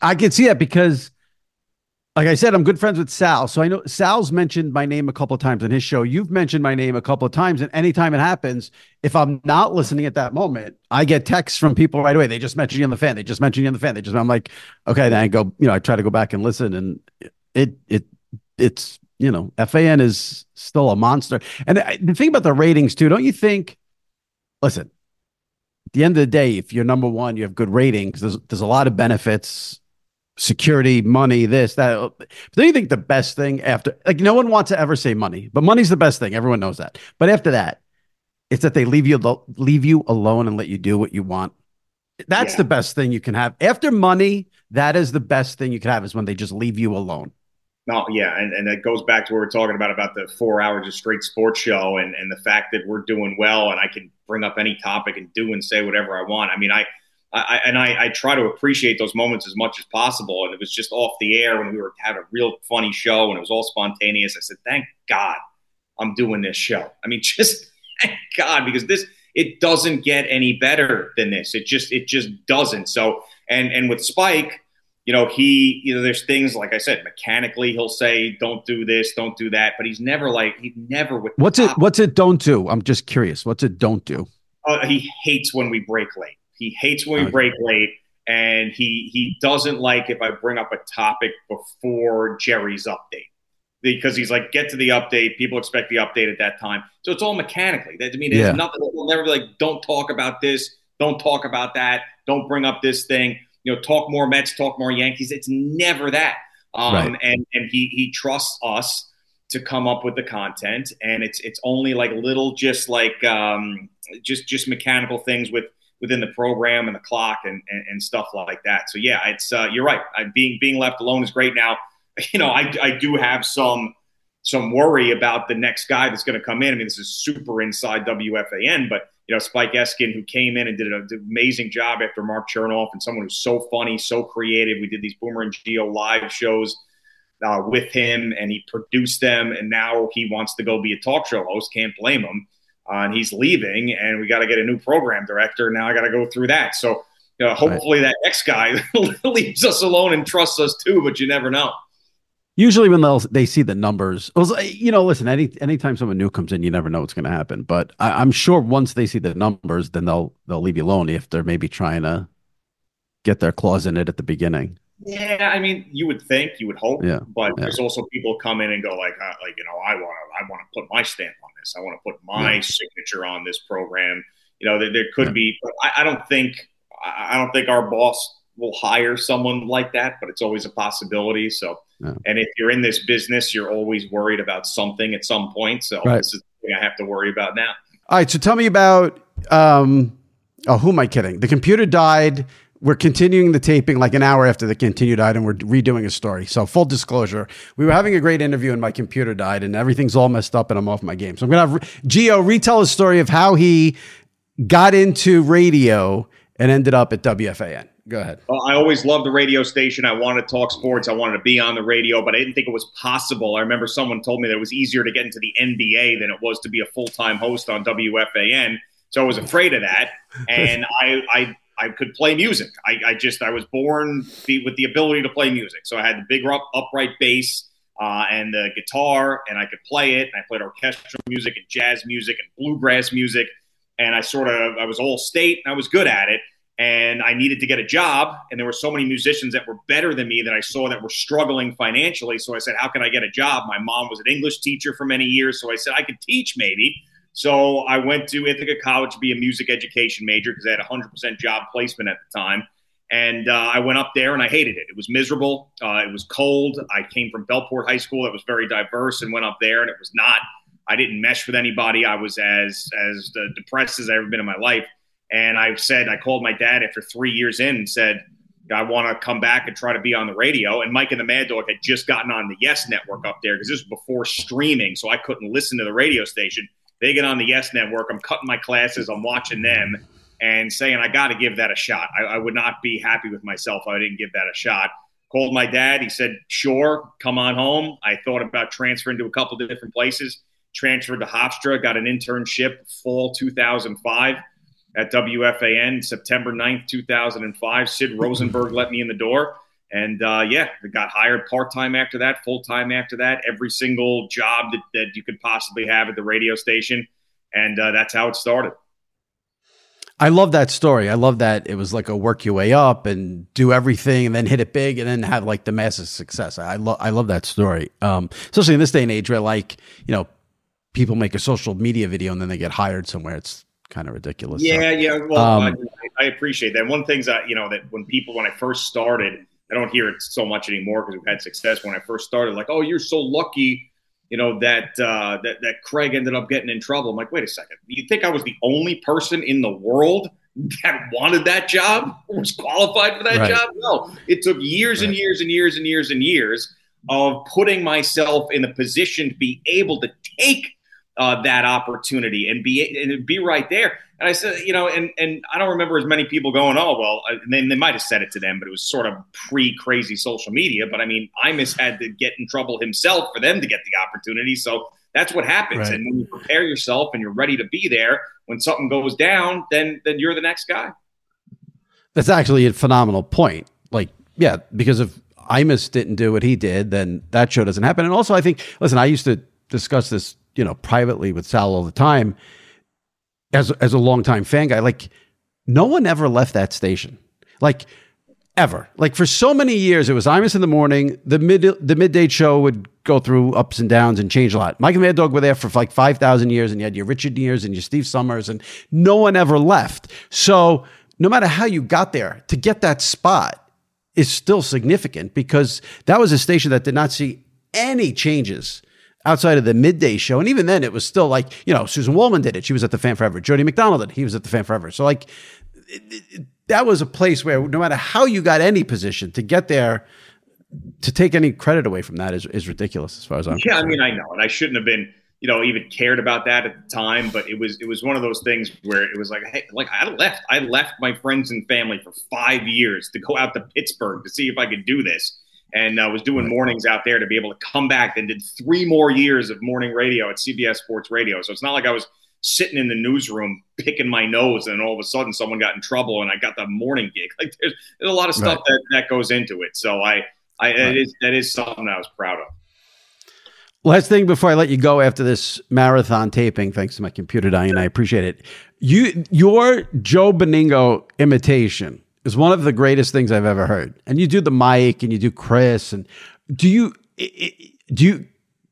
I can see that because like I said, I'm good friends with Sal. So I know Sal's mentioned my name a couple of times on his show. You've mentioned my name a couple of times. And anytime it happens, if I'm not listening at that moment, I get texts from people right away. They just mentioned you on the fan. They just mentioned you on the fan. They just, I'm like, okay, then I go, you know, I try to go back and listen. And it, it, it's, you know, FAN is still a monster. And the thing about the ratings too, don't you think, listen, at the end of the day, if you're number one, you have good ratings, there's, there's a lot of benefits security, money, this, that. Don't you think the best thing after, like, no one wants to ever say money, but money's the best thing. Everyone knows that. But after that, it's that they leave you leave you alone and let you do what you want. That's yeah. the best thing you can have. After money, that is the best thing you can have is when they just leave you alone. No, yeah, and, and that goes back to what we're talking about about the four hours of straight sports show and, and the fact that we're doing well and I can bring up any topic and do and say whatever I want. I mean, I I, and I, I, try to appreciate those moments as much as possible. And it was just off the air when we were having a real funny show and it was all spontaneous. I said, thank God I'm doing this show. I mean, just thank God because this it doesn't get any better than this. It just it just doesn't. So and and with Spike, you know, he you know there's things like I said mechanically he'll say don't do this, don't do that, but he's never like he never with what's it what's it don't do? I'm just curious. What's it don't do? Uh, he hates when we break late. He hates when we break late, and he he doesn't like if I bring up a topic before Jerry's update because he's like, get to the update. People expect the update at that time, so it's all mechanically. That I mean, there's yeah. nothing. We'll never be like, don't talk about this, don't talk about that, don't bring up this thing. You know, talk more Mets, talk more Yankees. It's never that. Um, right. and and he he trusts us to come up with the content, and it's it's only like little, just like um, just just mechanical things with within the program and the clock and, and, and stuff like that. So yeah, it's uh, you're right. I, being being left alone is great. Now, you know, I, I do have some some worry about the next guy that's going to come in. I mean, this is super inside WFAN, but you know, Spike Eskin, who came in and did an amazing job after Mark Chernoff, and someone who's so funny, so creative. We did these Boomer and Gio live shows uh, with him, and he produced them, and now he wants to go be a talk show host. Can't blame him uh, and he's leaving, and we got to get a new program director. Now I got to go through that. So you know, hopefully right. that next guy leaves us alone and trusts us too. But you never know. Usually, when they they see the numbers, you know, listen. Any anytime someone new comes in, you never know what's going to happen. But I, am sure once they see the numbers, then they'll they'll leave you alone if they're maybe trying to get their claws in it at the beginning. Yeah, I mean, you would think, you would hope, yeah, but yeah. there's also people come in and go like, uh, like you know, I want to, I want to put my stamp on this. I want to put my yeah. signature on this program. You know, there, there could be, but I, I, don't think, I don't think our boss will hire someone like that, but it's always a possibility. So, and if you're in this business, you're always worried about something at some point. So right. this is the I have to worry about now. All right, so tell me about. um Oh, who am I kidding? The computer died we're continuing the taping like an hour after the continued item. We're redoing a story. So full disclosure, we were having a great interview and my computer died and everything's all messed up and I'm off my game. So I'm going to have Gio retell a story of how he got into radio and ended up at WFAN. Go ahead. Well, I always loved the radio station. I wanted to talk sports. I wanted to be on the radio, but I didn't think it was possible. I remember someone told me that it was easier to get into the NBA than it was to be a full time host on WFAN. So I was afraid of that. And I, I I could play music. I, I just I was born with the ability to play music. So I had the big up, upright bass uh, and the guitar, and I could play it. And I played orchestral music and jazz music and bluegrass music. And I sort of I was all state. And I was good at it. And I needed to get a job. And there were so many musicians that were better than me that I saw that were struggling financially. So I said, "How can I get a job?" My mom was an English teacher for many years, so I said I could teach maybe. So I went to Ithaca College to be a music education major because I had a 100% job placement at the time. And uh, I went up there and I hated it. It was miserable. Uh, it was cold. I came from Bellport High School that was very diverse and went up there and it was not. I didn't mesh with anybody. I was as as depressed as I've ever been in my life. And I said, I called my dad after three years in and said, I want to come back and try to be on the radio. And Mike and the Mad Dog had just gotten on the Yes Network up there because this was before streaming, so I couldn't listen to the radio station. They get on the Yes Network. I'm cutting my classes. I'm watching them and saying, I got to give that a shot. I, I, would not be happy with myself if I didn't give that a shot. Called my dad. He said, sure, come on home. I thought about transferring to a couple different places. transferred to Hofstra, got an internship fall 2005 at WFAN, September 9th, 2005. Sid Rosenberg let me in the door. And uh, yeah, got hired part time after that, full time after that, every single job that, that you could possibly have at the radio station. And uh, that's how it started. I love that story. I love that it was like a work your way up and do everything and then hit it big and then have like the massive success. I love I love that story. Um, especially in this day and age where like, you know, people make a social media video and then they get hired somewhere. It's kind of ridiculous. Yeah, so, yeah. Well, um, I, I, appreciate that. One thing's that, you know, that when people when I first started, I don't hear it so much anymore because we've had success. When I first started, like, oh, you're so lucky, you know, that uh, that that Craig ended up getting in trouble. I'm like, wait a second, you think I was the only person in the world that wanted that job, was qualified for that right. job? No, it took years right. and years and years and years and years of putting myself in a position to be able to take uh, that opportunity and be and be right there. And I said, you know, and and I don't remember as many people going, oh well, and then they might have said it to them, but it was sort of pre crazy social media. But I mean, Imus had to get in trouble himself for them to get the opportunity. So that's what happens. Right. And when you prepare yourself and you're ready to be there, when something goes down, then then you're the next guy. That's actually a phenomenal point. Like, yeah, because if Imus didn't do what he did, then that show doesn't happen. And also, I think, listen, I used to discuss this you know, privately with Sal all the time, as as a longtime fan guy, like no one ever left that station. Like ever. Like for so many years, it was Imus in the morning. The mid the midday show would go through ups and downs and change a lot. Mike and Mad Dog were there for like five thousand years, and you had your Richard Neers and your Steve Somers, and no one ever left. So no matter how you got there, to get that spot is still significant because that was a station that did not see any changes outside of the midday show. And even then, it was still like, you know, Susan Waldman did it. She was at the Fan Forever. Jody McDonald did. He was at the Fan Forever. So, like, it, it, that was a place where no matter how you got any position to get there, to take any credit away from that is, is ridiculous as far as I'm Yeah, concerned. I mean, I know. And I shouldn't have been, you know, even cared about that at the time, but it was it was one of those things where it was like, hey, like I left. I left my friends and family for five years to go out to Pittsburgh to see if I could do this and uh, was doing mornings out there to be able to come back and did three more years of morning radio at CBS Sports Radio. So it's not like I was sitting in the newsroom picking my nose and all of a sudden someone got in trouble and I got the morning gig. Like there's, there's a lot of stuff right. that, that goes into it. So I, I right. it is, that is something I was proud of. Last thing before I let you go after this marathon taping, thanks to my computer dying, I appreciate it. You your Joe Benigno imitation is one of the greatest things I've ever heard. And you do the mic and you do Chris and do you do you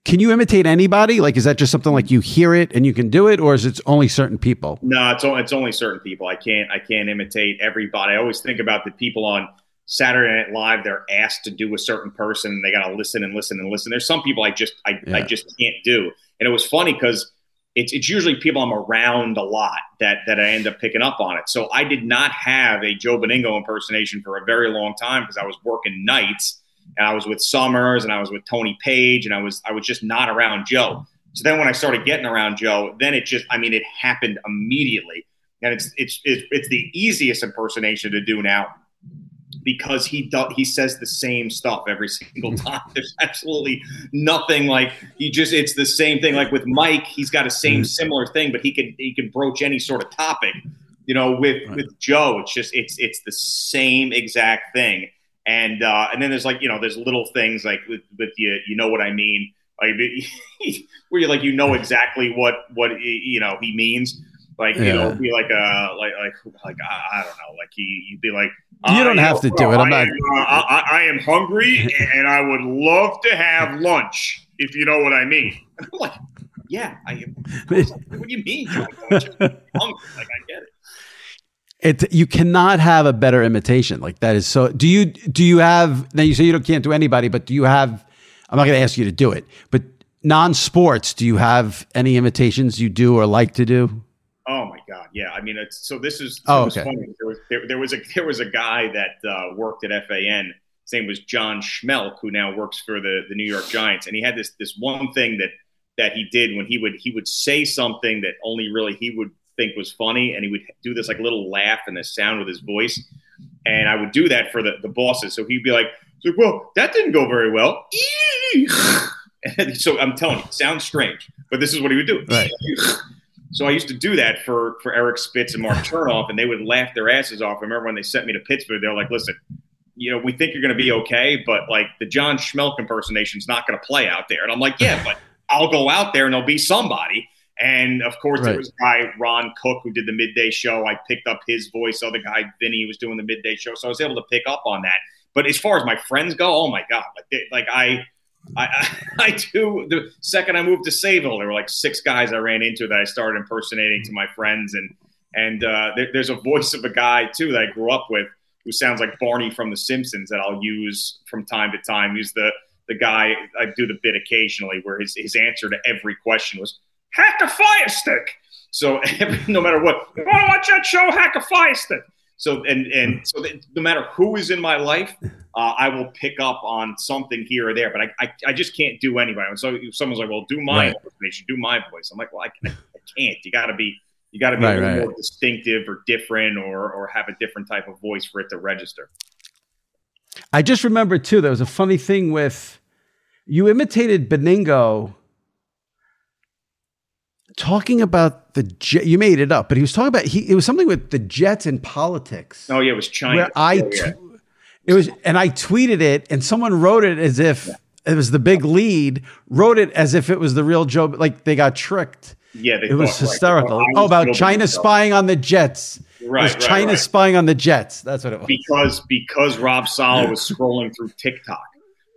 can you imitate anybody? Like, is that just something like you hear it and you can do it, or is it only certain people? No, it's only, it's only certain people. I can't I can't imitate everybody. I always think about the people on Saturday Night Live. They're asked to do a certain person, and they got to listen and listen and listen. There's some people I just I, yeah. I just can't do. And it was funny because it's, it's usually people I'm around a lot that that I end up picking up on it. So I did not have a Joe Benigno impersonation for a very long time because I was working nights and I was with Somers and I was with Tony Paige and I was I was just not around Joe. So then when I started getting around Joe, then it just I mean it happened immediately. And it's it's it's, it's the easiest impersonation to do now because he does he says the same stuff every single time. There's absolutely nothing like he just it's the same thing. Like with Mike, he's got a same mm-hmm. similar thing, but he can he can broach any sort of topic. You know, with right. with Joe, it's just it's it's the same exact thing. And uh, and then there's like you know there's little things like with with you you know what I mean like where you like you know exactly what what you know he means like you know be like a like like like I, I don't know like he you'd be like you don't have to do it. I'm not. Am, uh, I, I, am hungry and I would love to have lunch, if you know what I mean. I'm like, yeah, I am. what do you mean? I'm hungry? Like, I get it. It you cannot have a better imitation like that is so. Do you do you have now? You say you don't, can't do anybody, but do you have? I'm not going to ask you to do it, but non-sports. Do you have any imitations you do or like to do? Oh my God, yeah. I mean, it's, so this is. Oh, okay. There was, there, there, was a there was a guy that uh, worked at FAN. His name was John Schmeelk, who now works for the the New York Giants, and he had this this one thing that that he did when he would he would say something that only really he would think was funny, and he would do this like little laugh and this sound with his voice, and I would do that for the the bosses. So he'd be like, "Well, that didn't go very well." so I'm telling you, sounds strange. but this is what he would do. Right. So I used to do that for for Eric Spitz and Mark Chernoff, and they would laugh their asses off. I remember when they sent me to Pittsburgh, they're like, "Listen, you know, we think you're going to be okay, but like the John Schmeelk impersonation is not going to play out there." And I'm like, "Yeah, but I'll go out there and there'll be somebody." And of course, right. there was guy Ron Cook who did the midday show. I picked up his voice. Other guy Vinny was doing the midday show, so I was able to pick up on that. But as far as my friends go, oh my god, like they, like I I, I, do. The second I moved to Sayville, there were like six guys I ran into that I started impersonating to my friends, and and uh, there, there's a voice of a guy too that I grew up with who sounds like Barney from The Simpsons that I'll use from time to time. He's the the guy I do the bit occasionally where his his answer to every question was hack a fire stick. So no matter what, you want to watch that show, hack a fire stick. So and and so that no matter who is in my life, uh, I will pick up on something here or there. But I, I, I just can't do anybody. And so someone's like, "Well, do my right. impersonation, do my voice." I'm like, "Well, I, I can't. You got to be you got to be right, a little right. more distinctive or different, or or have a different type of voice for it to register." I just remember too. There was a funny thing with you imitated Benigno talking about the jet. You made it up, but he was talking about he. It was something with the Jets and politics. Oh yeah, it was China. I, oh, yeah. it was, and I tweeted it, and someone wrote it as if yeah. it was the big lead. Wrote it as if it was the real Joe. Like they got tricked. Yeah, it was hysterical. oh, oh about China spying on the Jets. Right, was China right. spying on the Jets. That's what it was. Because because Rob Saleh was scrolling through TikTok.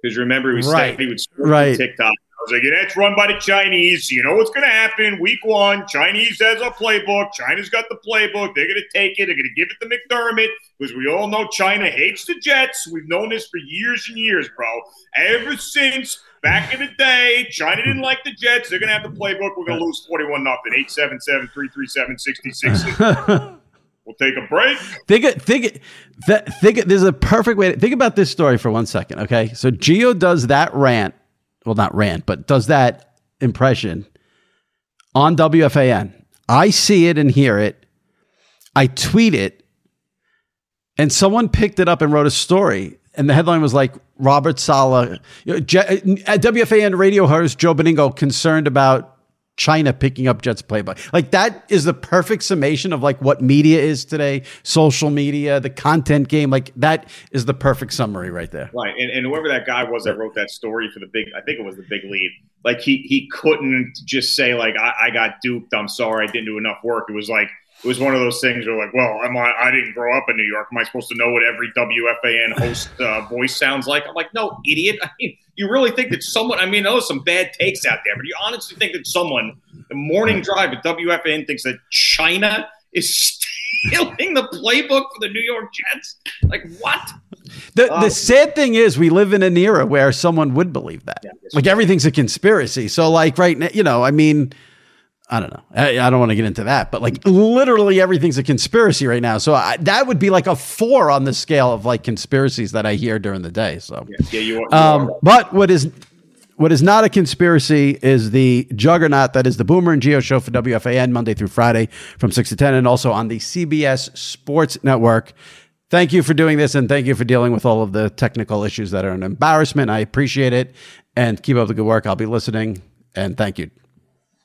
Because remember, he was right. he would scroll right. TikTok was like, yeah, that's run by the Chinese. You know what's going to happen week one. Chinese has a playbook. China's got the playbook. They're going to take it. They're going to give it to McDermott because we all know China hates the Jets. We've known this for years and years, bro. Ever since back in the day, China didn't like the Jets. They're going to have the playbook. We're going to lose 41 nothing. 877 337 66. We'll take a break. Think it, think it, that, think it, there's a perfect way to think about this story for one second. Okay. So Gio does that rant well, not rant, but does that impression on WFAN. I see it and hear it. I tweet it, and someone picked it up and wrote a story. And the headline was like Robert Saleh, uh, you uh, know, WFAN radio host Joe Benigno concerned about China picking up Jets playbook. Like that is the perfect summation of like what media is today, social media, the content game. Like that is the perfect summary right there. Right. And, and whoever that guy was that wrote that story for the big, I think it was the big lead. Like he he couldn't just say like I, I got duped. I'm sorry, I didn't do enough work. It was like it was one of those things where like, well, am I, I didn't grow up in New York. Am I supposed to know what every WFAN host uh, voice sounds like? I'm like, no, idiot. I mean, you really think that someone, I mean, there's some bad takes out there, but you honestly think that someone, the morning drive at WFAN thinks that China is stealing the playbook for the New York Jets? Like, what? The, um, the sad thing is, we live in an era where someone would believe that. Yeah, like, everything's a conspiracy. So, like, right now, you know, I mean, I don't know. I, I don't want to get into that, but like literally everything's a conspiracy right now. So I, that would be like a four on the scale of like conspiracies that I hear during the day. So yeah, yeah you, are, you um, are. But what is what is not a conspiracy is the juggernaut that is the Boomer and Gio show for WFAN Monday through Friday from six to ten, and also on the CBS Sports Network. Thank you for doing this, and thank you for dealing with all of the technical issues that are an embarrassment. I appreciate it, and keep up the good work. I'll be listening, and thank you.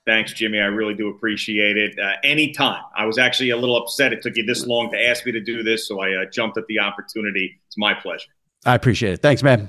Thanks, Jimmy. I really do appreciate it. Uh, anytime. I was actually a little upset it took you this long to ask me to do this, so I uh, jumped at the opportunity. It's my pleasure. I appreciate it. Thanks, man.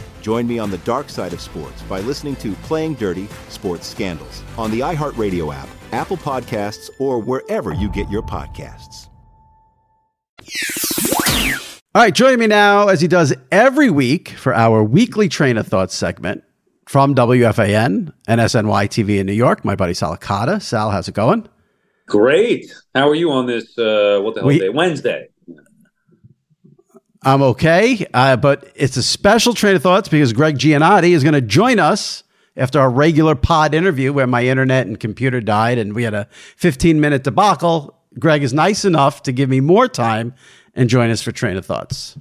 Join me on the dark side of sports by listening to Playing Dirty Sports Scandals on the iHeartRadio app Apple Podcasts, or wherever you get your podcasts. All right, joining me now, as he does every week for our weekly Traina Thoughts segment from WFAN and SNY TV in New York, my buddy Sal Licata. Sal, how's it going? Great. How are you on this, uh, what the hell we, day? Wednesday. I'm okay, uh, but it's a special Traina Thoughts because Gregg Giannotti is going to join us after our regular pod interview where my internet and computer died and we had a 15 minute debacle, Greg is nice enough to give me more time and join us for Traina Thoughts.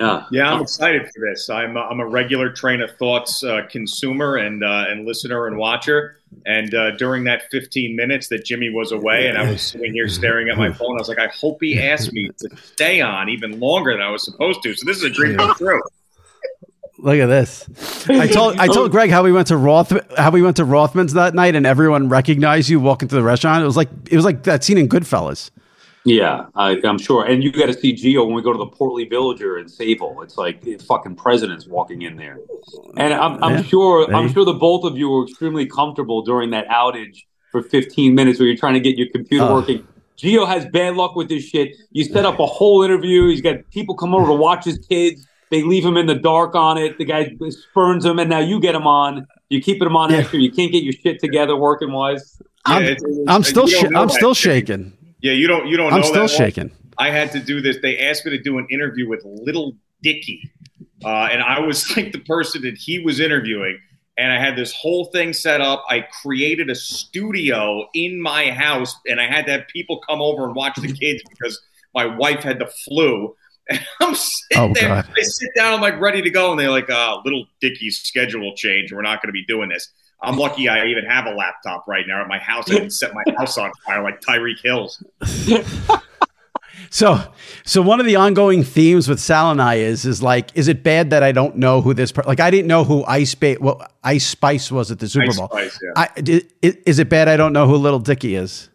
Yeah, yeah, I'm excited for this. I'm a, I'm a regular Traina Thoughts uh, consumer and uh, and listener and watcher. And uh, during that 15 minutes that Jimmy was away, and I was sitting here staring at my phone, I was like, I hope he asked me to stay on even longer than I was supposed to. So this is a dream come true. Look at this. I told I told Gregg how we went to Roth how we went to Rothman's that night and everyone recognized you walking to the restaurant. It was like it was like that scene in Goodfellas. Yeah, I, am sure. And you got to see Gio when we go to the Portly Villager in Sayville. It's like fucking presidents walking in there. And I'm, I'm yeah, sure I'm sure the both of you were extremely comfortable during that outage for 15 minutes where you're trying to get your computer uh, working. Gio has bad luck with this shit. You set up a whole interview. He's got people come over to watch his kids. They leave him in the dark on it. The guy spurns him, and now you get him on. You're keeping him on yeah. extra. You can't get your shit together working wise. I'm, yeah, I'm still sh- I'm still shaking. Yeah, you don't you don't. I'm still shaking. I had to do this. They asked me to do an interview with Little Dicky, uh, and I was like the person that he was interviewing. And I had this whole thing set up. I created a studio in my house, and I had to have people come over and watch the kids because my wife had the flu. And I'm sitting oh, there. God. I sit down, I'm like ready to go, and they're like, uh, "Little Dicky's schedule change. We're not going to be doing this." I'm lucky I even have a laptop right now at my house. I didn't set my house on fire like Tyreek Hills. so, so one of the ongoing themes with Sal and I is is like, is it bad that I don't know who this per- like I didn't know who Ice ba- well, Ice Spice was at the Super Bowl. Spice, yeah. I, is it bad I don't know who Little Dicky is?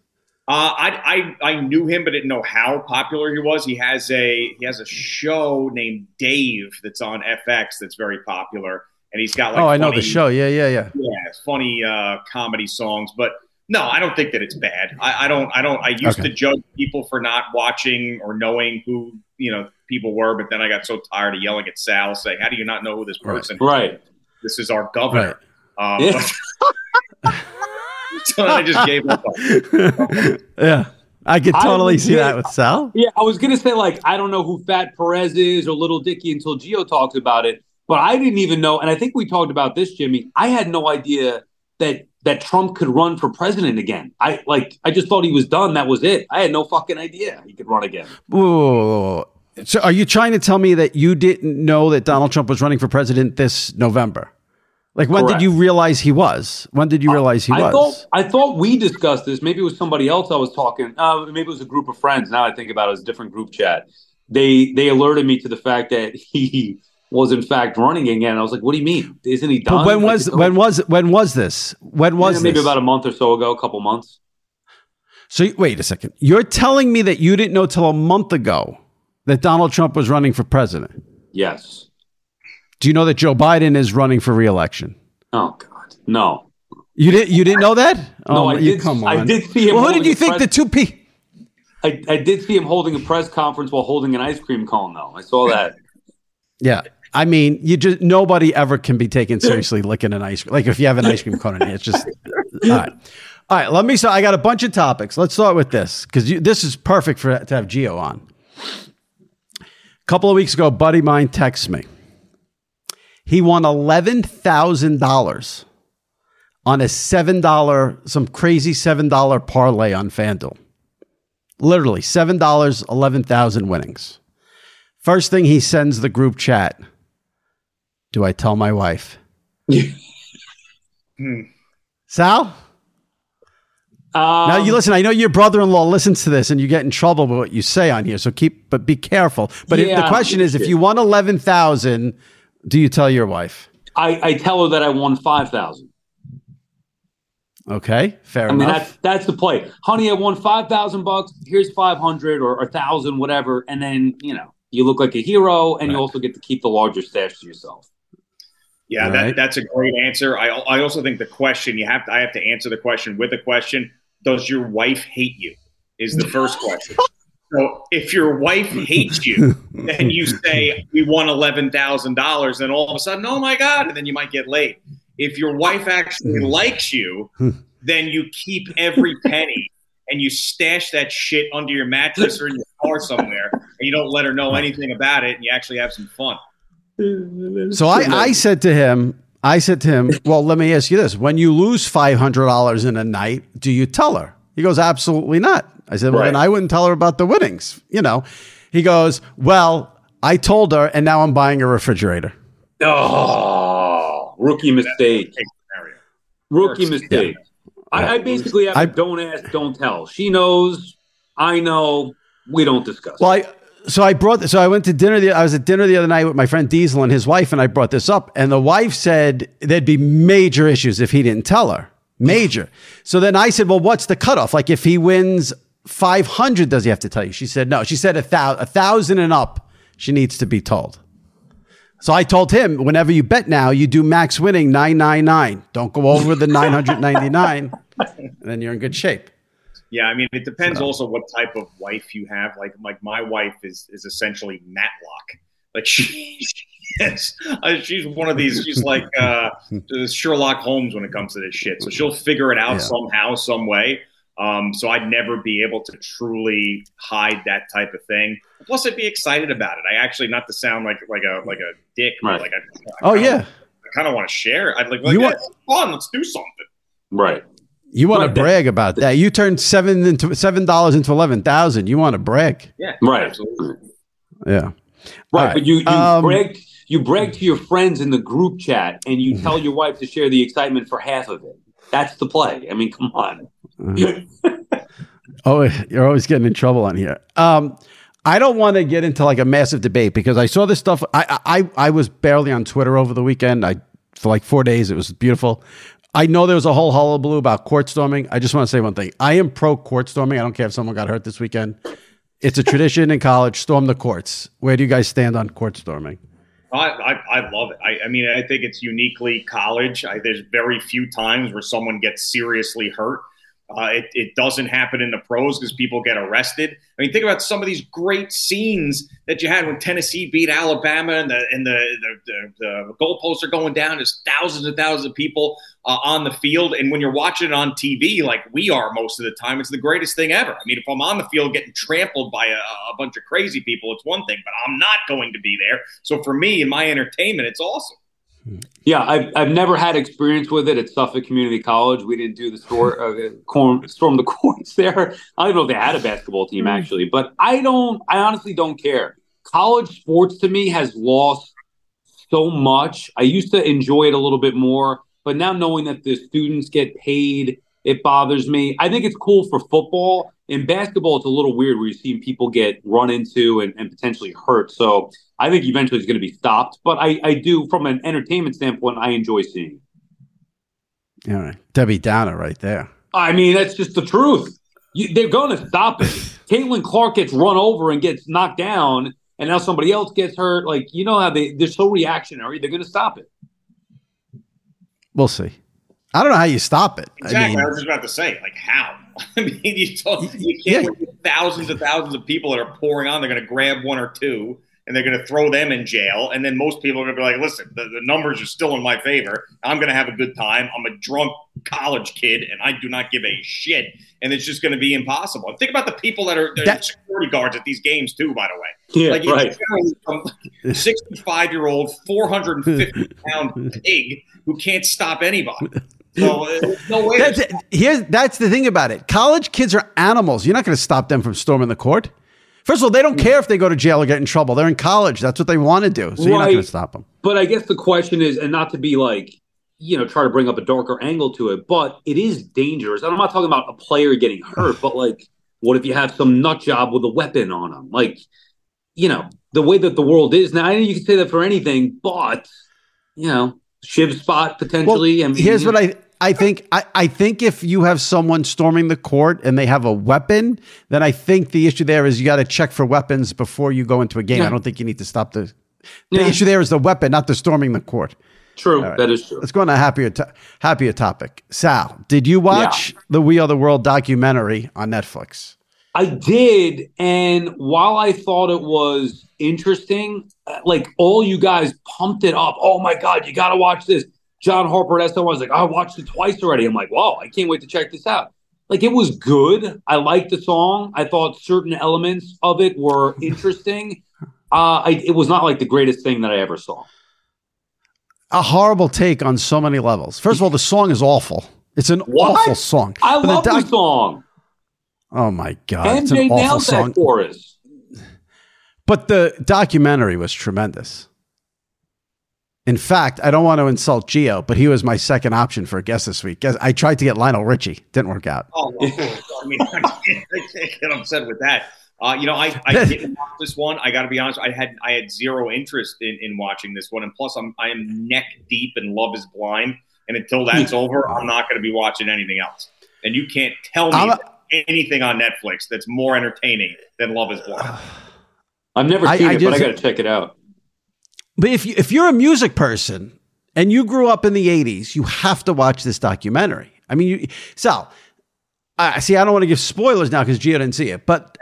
Uh, I, I I knew him, but didn't know how popular he was. He has a he has a show named Dave that's on FX that's very popular, and he's got like oh I know the show yeah yeah yeah yeah funny uh, comedy songs. But no, I don't think that it's bad. I, I don't I don't I used okay. to judge people for not watching or knowing who you know people were, but then I got so tired of yelling at Sal saying, "How do you not know who this person?" Is? Right. Is? This is our governor. Right. Um, yeah. so I just gave up. yeah. I could totally I see that with Sal. Yeah, I was gonna say like I don't know who Fat Perez is or Little Dicky until Gio talks about it, but I didn't even know. And I think we talked about this, Jimmy. I had no idea that that Trump could run for president again. I like I just thought he was done. That was it. I had no fucking idea he could run again. Whoa. So are you trying to tell me that you didn't know that Donald Trump was running for president this November? Like when Correct. did you realize he was? When did you realize he I was? Thought, I thought we discussed this. Maybe it was somebody else I was talking. Uh, maybe it was a group of friends. Now I think about it as a different group chat. They they alerted me to the fact that he was in fact running again. I was like, "What do you mean? Isn't he done?" But when like, was when was when was this? When was yeah, maybe this? about a month or so ago, a couple months. So wait a second. You're telling me that you didn't know till a month ago that Donald Trump was running for president? Yes. Do you know that Joe Biden is running for reelection? Oh God, no. You didn't. You didn't know that? No, oh, I you, did. Come on. I did see him. Well, who did you think the two P? I, I did see him holding a press conference while holding an ice cream cone, though. I saw that. yeah. I mean, you just nobody ever can be taken seriously licking an ice cream. Like if you have an ice cream cone in it, it's just all right. All right, let me start. I got a bunch of topics. Let's start with this because this is perfect for to have Gio on. A couple of weeks ago, buddy mine texts me. He won $11,000 on a $7, some crazy $7 parlay on FanDuel. Literally $7, 11,000 winnings. First thing he sends the group chat Do I tell my wife? hmm. Sal? Um, now you listen. I know your brother-in-law listens to this, and you get in trouble with what you say on here. So keep, but be careful. But yeah, the question is, if you won eleven thousand, do you tell your wife? I, I tell her that I won five thousand. Okay, fair I enough. mean, that's that's the play, honey. I won five thousand bucks. Here's five hundred or a thousand, whatever, and then you know you look like a hero, and right. you also get to keep the larger stash to yourself. Yeah, that, that's a great answer. I, I also think the question you have to I have to answer the question with a question. Does your wife hate you? Is the first question. So if your wife hates you, then you say we won eleven thousand dollars, and all of a sudden, oh my god, and then you might get late. If your wife actually hmm. likes you, then you keep every penny and you stash that shit under your mattress or in your car somewhere, and you don't let her know anything about it, and you actually have some fun. So I, I said to him, I said to him, well, let me ask you this. When you lose $500 in a night, do you tell her? He goes, absolutely not. I said, well, right. then I wouldn't tell her about the winnings, you know. He goes, well, I told her, and now I'm buying a refrigerator. Oh, rookie mistake. Rookie mistake. Yeah. I, I, basically have I, don't ask, don't tell. She knows, I know, we don't discuss. Well, I, so I brought this. So I went to dinner. The, I was at dinner the other night with my friend Diesel and his wife, and I brought this up. And the wife said there'd be major issues if he didn't tell her. Major. so then I said, "Well, what's the cutoff? Like if he wins five hundred, does he have to tell you?" She said, "No." She said a a thousand and up, she needs to be told. So I told him, whenever you bet now, you do max winning nine nine nine. Don't go over the nine hundred ninety nine, and then you're in good shape. Yeah, I mean, it depends so. also what type of wife you have. Like, like my wife is is essentially Matlock. Like she, yes, uh, she's one of these. She's like uh, Sherlock Holmes when it comes to this shit. So she'll figure it out yeah. somehow, some way. Um, so I'd never be able to truly hide that type of thing. Plus, I'd be excited about it. I actually, not to sound like like a like a dick, right. like I, I oh yeah, I kind of want to share. I'd like, like you yeah, want- fun. Let's do something. Right. You want to brag about that? You turned seven into seven dollars into eleven thousand. You want to brag? Yeah, right. Absolutely. Yeah, right. right. But you you um, brag you brag to your friends in the group chat, and you tell your wife to share the excitement for half of it. That's the play. I mean, come on. oh, you're always getting in trouble on here. Um, I don't want to get into like a massive debate because I saw this stuff. I I I was barely on Twitter over the weekend. I for like four days. It was beautiful. I know there was a whole hullabaloo about court storming. I just want to say one thing. I am pro court storming. I don't care if someone got hurt this weekend. It's a tradition in college. Storm the courts. Where do you guys stand on court storming? I, I, I love it. I, I, mean, I think it's uniquely college. I, there's very few times where someone gets seriously hurt. Uh, it, it, doesn't happen in the pros because people get arrested. I mean, think about some of these great scenes that you had when Tennessee beat Alabama and the and the the, the, the goalposts are going down. There's thousands and thousands of people uh, on the field, and when you're watching it on TV, like we are most of the time, it's the greatest thing ever. I mean, if I'm on the field getting trampled by a, a bunch of crazy people, it's one thing, but I'm not going to be there. So for me and my entertainment, it's awesome. Yeah, I've, I've never had experience with it at Suffolk Community College. We didn't do the store, uh, storm the courts there. I don't know if they had a basketball team mm-hmm. actually, but I don't. I honestly don't care. College sports to me has lost so much. I used to enjoy it a little bit more, but now knowing that the students get paid, it bothers me. I think it's cool for football. In basketball, it's a little weird where you're seeing people get run into and, and potentially hurt. So I think eventually it's going to be stopped. But I, I do, from an entertainment standpoint, I enjoy seeing. All right, Debbie Downer, right there. I mean, that's just the truth. You, they're going to stop it. Caitlin Clark gets run over and gets knocked down, and now somebody else gets hurt. Like you know how they they're so reactionary. They're going to stop it. We'll see. I don't know how you stop it. Exactly. I, mean, I was just about to say, like, how? I mean, you, talk, you can't yeah. thousands and thousands of people that are pouring on. They're going to grab one or two and they're going to throw them in jail. And then most people are going to be like, listen, the, the numbers are still in my favor. I'm going to have a good time. I'm a drunk college kid and I do not give a shit. And it's just going to be impossible. And think about the people that are, that, security guards at these games, too, by the way. Yeah, like, right. 65 year old, 450 pound pig who can't stop anybody. So, uh, no way. That's, here's, that's the thing about it. College kids are animals. You're not going to stop them from storming the court. First of all, they don't mm. care if they go to jail or get in trouble. They're in college. That's what they want to do. So right. you're not going to stop them. But I guess the question is, and not to be like, you know try to bring up a darker angle to it, but it is dangerous. And I'm not talking about a player getting hurt, but like, what if you have some nut job with a weapon on him? Like, you know, the way that the world is now. I know you can say that for anything, but you know, shiv spot potentially. Well, and here's what I I think I, I think if you have someone storming the court and they have a weapon, then I think the issue there is you got to check for weapons before you go into a game. Yeah. I don't think you need to stop the. The yeah. issue there is the weapon, not the storming the court. True, right. that is true. Let's go on a happier to- happier topic. Sal, did you watch yeah. the We Are the World documentary on Netflix? I did, and while I thought it was interesting, uh, like all you guys pumped it up. Oh my god, you got to watch this! John Harper at SNY was like, I watched it twice already. I'm like, wow, I can't wait to check this out. Like it was good. I liked the song. I thought certain elements of it were interesting. Uh, I, it was not like the greatest thing that I ever saw. A horrible take on so many levels. First of all, the song is awful. It's an what? awful song. I but love the, doc- the, song. Oh my god, MJ it's an awful song. for us. But the documentary was tremendous. In fact, I don't want to insult Gio, but he was my second option for a guest this week. I tried to get Lionel Richie, didn't work out. Oh, well, I mean, I can't, I can't, get upset with that. Uh, you know, I, I didn't watch this one. I got to be honest. I had I had zero interest in, in watching this one, and plus, I'm I am neck deep in Love Is Blind, and until that's over, I'm not going to be watching anything else. And you can't tell me a, anything on Netflix that's more entertaining than Love Is Blind. I've never seen I, it, just, but I got to check it out. But if you, if you're a music person and you grew up in the 80s, you have to watch this documentary. I mean, you, Sal, I see. I don't want to give spoilers now because Gio didn't see it, but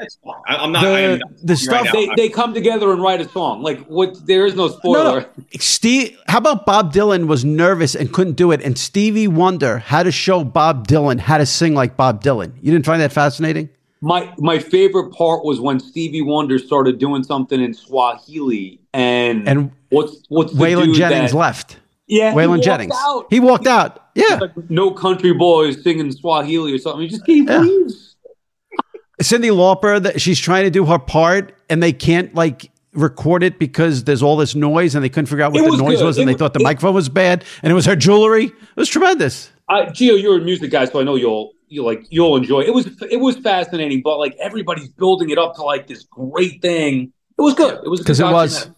I'm not. The, the stuff right they, they come together and write a song. Like what? There is no spoiler. No, no. Steve, how about Bob Dylan was nervous and couldn't do it, and Stevie Wonder had to show Bob Dylan how to sing like Bob Dylan. You didn't find that fascinating? My my favorite part was when Stevie Wonder started doing something in Swahili, and and what's what's Waylon Jennings that, left. Yeah, Waylon Jennings. Out. He walked out. Yeah, like no country boys singing Swahili or something. He just he yeah. leaves. Cyndi Lauper, that she's trying to do her part, and they can't like record it because there's all this noise, and they couldn't figure out what the noise good. was, and it, they thought the it, microphone was bad, and it was her jewelry. It was tremendous. Uh, Gio, you're a music guy, so I know you'll you like you'll enjoy it. it was it was fascinating but like everybody's building it up to like this great thing. It was good. It was because it was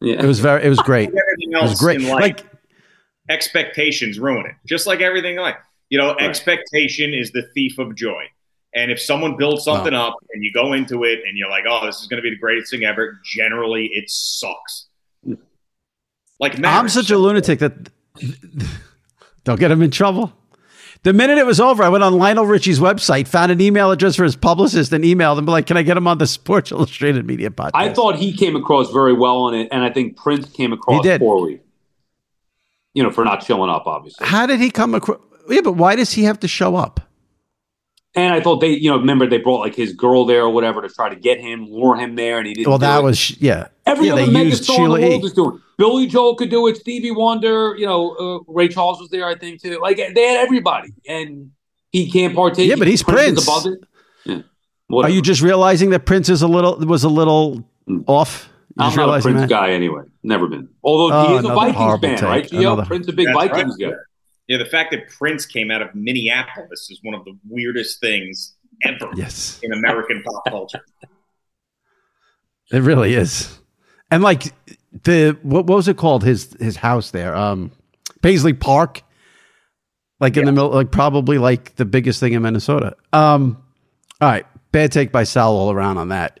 yeah. it was very it was great. everything else it was great. like expectations ruin it just like everything like you know right. expectation is the thief of joy. And if someone builds something up and you go into it and you're like oh this is going to be the greatest thing ever generally it sucks. Like marriage. i'm such a lunatic that don't get him in trouble the minute it was over, I went on Lionel Richie's website, found an email address for his publicist, and emailed him, like, "Can I get him on the Sports Illustrated Media podcast?" I thought he came across very well on it, and I think Prince came across he did. poorly. You know, for not showing up, obviously. How did he come across? Yeah, but why does he have to show up? And I thought they, you know, remember they brought like his girl there or whatever to try to get him, lure him there, and he didn't. Well, that it. was yeah. Every yeah, other megastar in the world is doing. Billy Joel could do it. Stevie Wonder, you know, uh, Ray Charles was there, I think too. Like they had everybody, and he can't partake. Yeah, but he's Prince. Prince. Above it. Yeah. Are you just realizing that Prince is a little was a little mm. off? I'm not a Prince that? guy anyway. Never been. Although oh, he is a Vikings fan, take. right? Gio? Another. Prince a big Vikings right. guy. Yeah, the fact that Prince came out of Minneapolis is one of the weirdest things ever yes. in American pop culture. It really is. And like the what, what was it called? His his house there, um, Paisley Park, like in yeah. the middle, like probably like the biggest thing in Minnesota. Um, all right, bad take by Sal all around on that.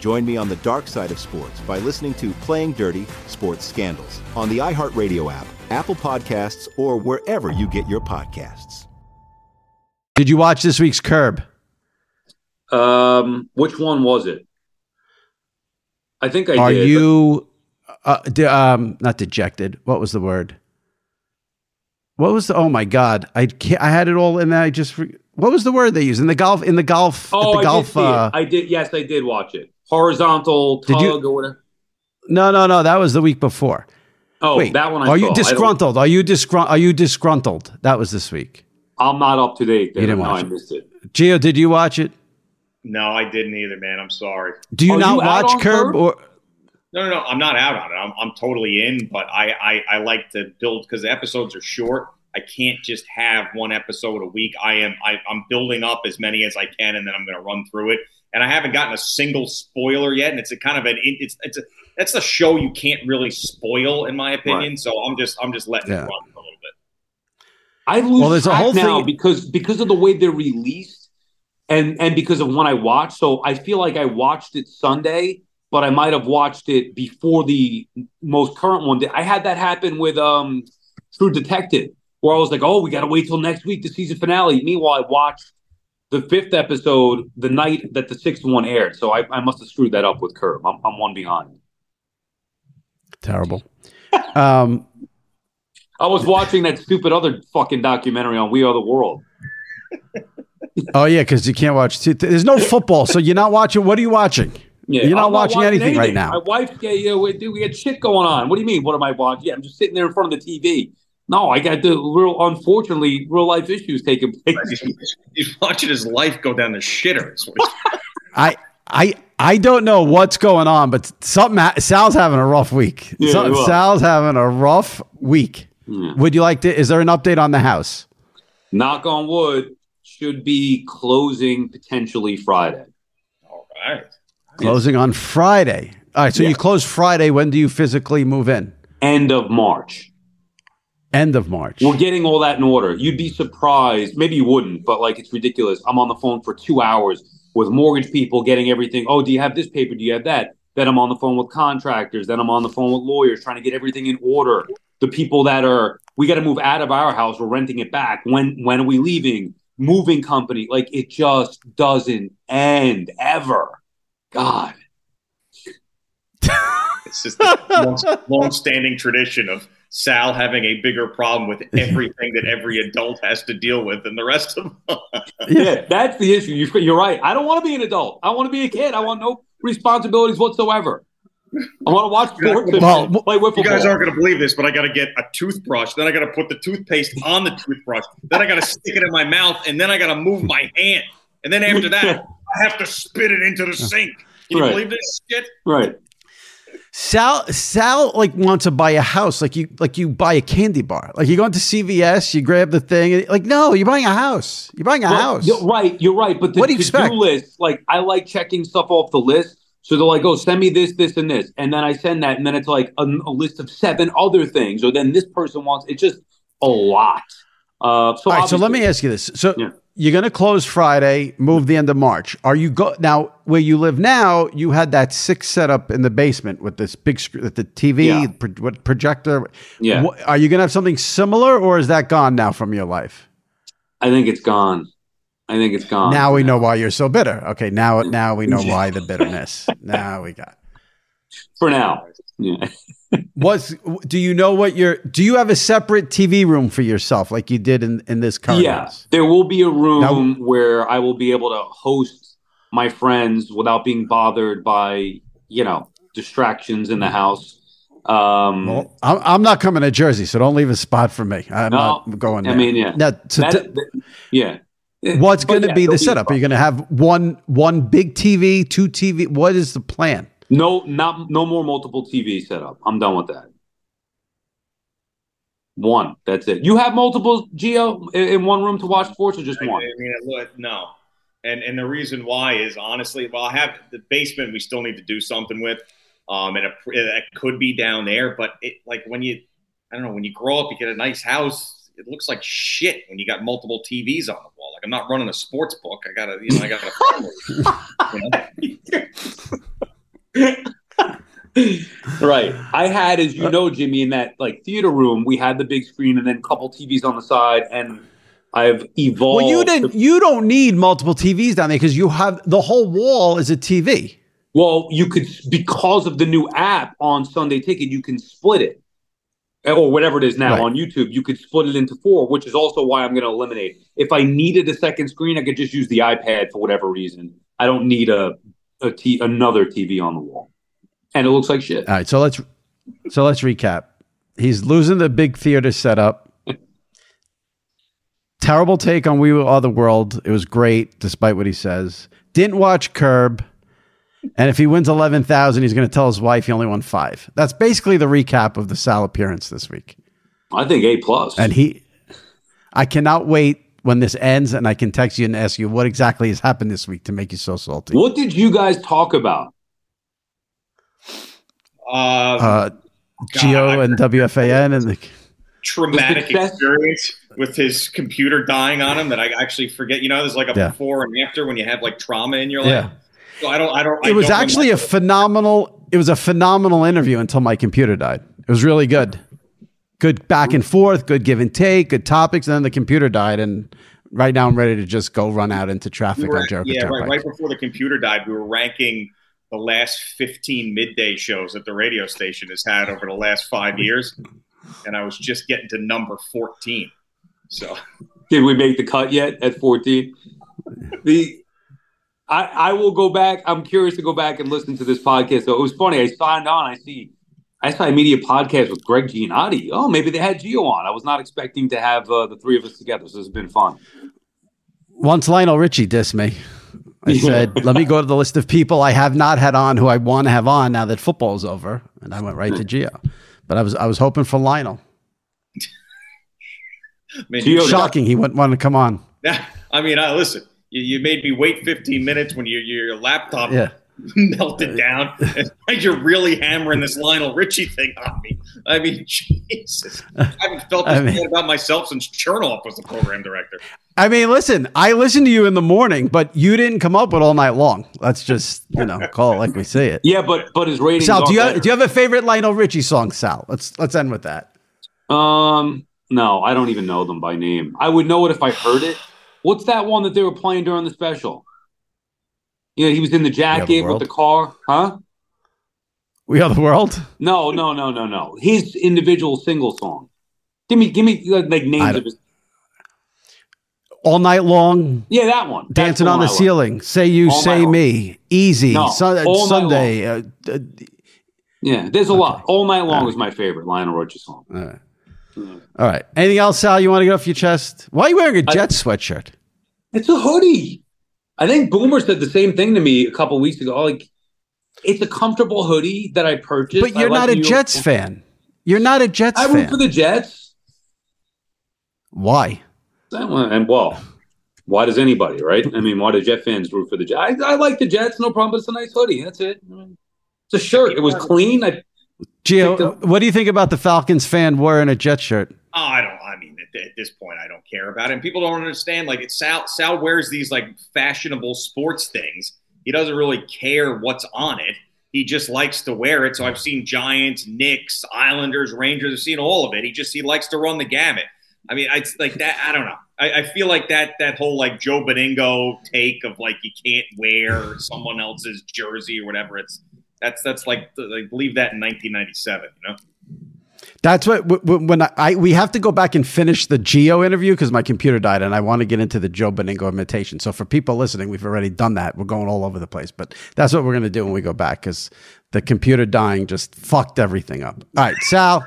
Join me on the dark side of sports by listening to Playing Dirty Sports Scandals on the iHeartRadio app, Apple Podcasts, or wherever you get your podcasts. Did you watch this week's Curb? Um, which one was it? I think I Are did. you uh, de- um not dejected? What was the word? What was the? Oh my god! I can't, I had it all in there. I just re- what was the word they used in the golf in the golf Oh, at the I golf? did see uh, it. I did. Yes, I did watch it. Horizontal Did tug you- or whatever. no, no, no. That was the week before. Oh, Wait, that one. I are saw. you I don't- disgruntled? Are you disgruntled? Are you disgruntled? That was this week. I'm not up to date. There. You didn't no, watch I it. missed it. Gio, did you watch it? No, I didn't either, man. I'm sorry. Do you Are not you watch Curb Curb? or? No, no, no. I'm not out on it. I'm, I'm totally in, but I, I, I like to build because the episodes are short. I can't just have one episode a week. I am I, I'm building up as many as I can, and then I'm going to run through it. And I haven't gotten a single spoiler yet. And it's a kind of an it's it's a that's a show you can't really spoil, in my opinion. Right. So I'm just I'm just letting Yeah. it run a little bit. I lose Well, there's a track whole now thing- because because of the way they're released, and and because of when I watched. So I feel like I watched it Sunday, but I might have watched it before the most current one. I had that happen with um True Detective, where I was like, oh, we got to wait till next week, the season finale. Meanwhile, I watched the fifth episode the night that the sixth one aired. So I, I must have screwed that up with Curb. I'm, I'm one behind. Terrible. um, I was watching that stupid other fucking documentary on We Are the World. oh yeah, because you can't watch. Two, there's no football, so you're not watching. What are you watching? Yeah, You're not I'm watching anything right now. My wife, yeah, yeah, we, dude, we got shit going on. What do you mean? What am I watching? Yeah, I'm just sitting there in front of the TV. No, I got the real, unfortunately, real life issues taking place. He's, he's watching his life go down the shitter. is what he's- I I I don't know what's going on, but something. Sal's having a rough week. Yeah, Some- Sal's having a rough week. Yeah. Would you like to? Is there an update on the house? Knock on wood, should be closing potentially Friday. All right. Closing on Friday. All right. So Yeah. you close Friday. When do you physically move in? End of March. End of March. We're getting all that in order. You'd be surprised. Maybe you wouldn't, but like it's ridiculous. I'm on the phone for two hours with mortgage people getting everything. Oh, do you have this paper? Do you have that? Then I'm on the phone with contractors. Then I'm on the phone with lawyers trying to get everything in order. The people that are, we got to move out of our house. We're renting it back. When when are we leaving? Moving company. Like it just doesn't end ever. God. It's just a long, long-standing tradition of Sal having a bigger problem with everything that every adult has to deal with than the rest of them. Yeah, that's the issue. You, you're right. I don't want to be an adult. I want to be a kid. I want no responsibilities whatsoever. I want to watch sports and Well, play wiffle You guys ball. aren't going to believe this, but I got to get a toothbrush. Then I got to put the toothpaste on the toothbrush. Then I got to stick it in my mouth, and then I got to move my hand. And then after that, I have to spit it into the sink. Can you Right. believe this shit? Right. Sal Sal like wants to buy a house like you like you buy a candy bar. Like you go into CVS, you grab the thing, and like no, you're buying a house. You're buying a Well, house. You're right. You're right. But the What do you expect? list, like I like checking stuff off the list. So they're like, oh, send me this, this, and this. And then I send that. And then it's like a, a list of seven other things. Or then this person wants, it's just a lot. Uh, so, All right, so let me ask you this. So Yeah. You're going to close Friday, move the end of March. Are you go now where you live now? You had that six setup in the basement with this big screen, with the TV, Yeah. pro- what projector. Yeah. Wha- are you going to have something similar, or is that gone now from your life? I think it's gone. I think it's gone. Now we know why you're so bitter. Okay, now now we know why the bitterness. now we got. for now. Yeah. Was do you know what your do you have a separate TV room for yourself like you did in in this current Yeah, there will be a room now, where I will be able to host my friends without being bothered by you know distractions in the house. Um, well, I'm, I'm not coming to Jersey, so don't leave a spot for me. I'm no, not going. There. I mean, yeah, now, so that, t- yeah. What's going to yeah, be the setup? Be Are you going to have one one big TV, two TV? What is the plan? No, not no more multiple TV setup. I'm done with that. One. That's it. You have multiple Gio in one room to watch sports, or just one? I mean, look, no. And and the reason why is honestly, well, I have the basement. We still need to do something with, um, and it, it could be down there. But it like when you, I don't know, when you grow up, you get a nice house. It looks like shit when you got multiple TVs on the wall. Like I'm not running a sports book. I gotta, you know, I gotta. you know? right. I had, as you uh, know, Jimmy, in that like theater room, we had the big screen and then a couple TVs on the side, and I've evolved. Well, you didn't. To- you don't need multiple TVs down there because you have the whole wall is a TV. Well, you could because of the new app on Sunday Ticket, you can split it, or whatever it is now right. on YouTube. You could split it into four, which is also why I'm going to eliminate. If I needed a second screen, I could just use the iPad for whatever reason. I don't need a a t- another TV on the wall, and it looks like shit. All right, so let's so let's recap. He's losing the big theater setup. Terrible take on We Are the World. It was great, despite what he says. Didn't watch Curb. And if he wins 11,000, he's going to tell his wife he only won five. That's basically the recap of the Sal appearance this week. I think A plus. And he, I cannot wait when this ends and I can text you and ask you what exactly has happened this week to make you so salty. What did you guys talk about? Um, uh, Gio and WFAN and the traumatic the experience with his computer dying on him that I actually forget. You know, there's like a yeah. before and after when you have like trauma in your life. Yeah. So I don't. I don't. It I was don't actually a phenomenal. It was a phenomenal interview until my computer died. It was really good good back and forth, good give and take, good topics. And then the computer died, and right now I'm ready to just go run out into traffic we were, on Jericho. Yeah, right, right before the computer died, we were ranking the last 15 midday shows that the radio station has had over the last five years, and I was just getting to number 14. So, did we make the cut yet at 14? The I, I will go back. I'm curious to go back and listen to this podcast. So it was funny. I signed on. I see SI Media podcast with Gregg Giannotti. Oh, maybe they had Gio on. I was not expecting to have uh, the three of us together, so it's been fun. Once Lionel Richie dissed me. I yeah. said, let me go to the list of people I have not had on who I want to have on now that football's over. And I went right to Gio. But I was I was hoping for Lionel. Man, Gio, Shocking he wouldn't want to come on. Yeah, I mean, uh, listen, you, you, made me wait 15 minutes when your your laptop yeah. melted down. like you're really hammering this Lionel Richie thing on me. I mean, Jesus, I haven't felt this I mean, about myself since Chernoff was the program director. I mean, listen, I listened to you in the morning, but you didn't come up with all night long. Let's just you know call it like we say it. Yeah, but but his ratings. Sal, do you have, do you have a favorite Lionel Richie song, Sal? Let's let's end with that. Um, no, I don't even know them by name. I would know it if I heard it. What's that one that they were playing during the special? Yeah, he was in the jacket the with the car, huh? We are the world. No, no, no, no, no. His individual single song. Give me, give me like names of his. All night long. Yeah, that one. Dancing on the ceiling. Say you, all say me. Easy. No, Sun- Sunday. Uh, uh, yeah, there's a okay. lot. All night long is my favorite Lionel Richie song. All right. All right. Anything else, Sal? You want to get off your chest? Why are you wearing a Jet I, sweatshirt? It's a hoodie. I think Boomer said the same thing to me a couple weeks ago. Like, it's a comfortable hoodie that I purchased. But you're not a Jets fan. You're not a Jets fan. I fan. root for the Jets. Why? And well, why does anybody, right? I mean, why do Jet fans root for the Jets? I, I like the Jets, no problem. But it's a nice hoodie. That's it. It's a shirt. It was clean. I Gio, what do you think about the Falcons fan wearing a Jet shirt? Oh, I don't. At, this point, I don't care about it. And people don't understand. Like, it's Sal. Sal wears these like fashionable sports things. He doesn't really care what's on it. He just likes to wear it. So I've seen Giants, Knicks, Islanders, Rangers. I've seen all of it. He just he likes to run the gamut. I mean, I like that. I don't know. I, I feel like that that whole like Joe Benigno take of like you can't wear someone else's jersey or whatever. It's That's that's like I believe that in 1997. You know. That's what when I, we have to go back and finish the Gio interview because my computer died and I want to get into the Joe Benigno imitation. So for people listening, we've already done that. We're going all over the place, but that's what we're going to do when we go back because the computer dying just fucked everything up. All right, Sal,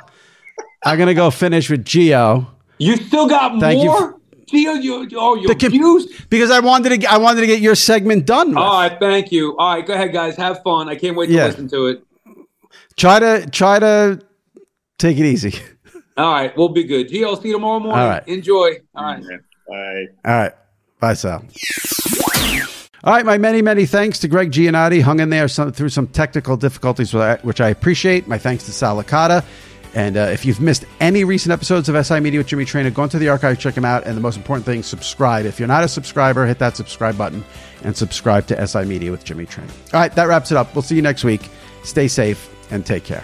I'm going to go finish with Gio. You still got Thank more. You Gio, you, oh, you abused because I wanted to. I wanted to get your segment done. With. All right, thank you. All right, go ahead, guys. Have fun. I can't wait to yeah. listen to it. Try to try to Take it easy. All right, we'll be good. Gio, see you tomorrow morning. All right. Enjoy. All right. Bye. All right. Bye, Sal. All right, my many, many thanks to Gregg Giannotti. Hung in there some, through some technical difficulties, which I appreciate. My thanks to Sal Licata. And uh, if you've missed any recent episodes of SI Media with Jimmy Traina, go into the archive, check them out. And the most important thing, subscribe. If you're not a subscriber, hit that subscribe button and subscribe to SI Media with Jimmy Traina. All right, that wraps it up. We'll see you next week. Stay safe and take care.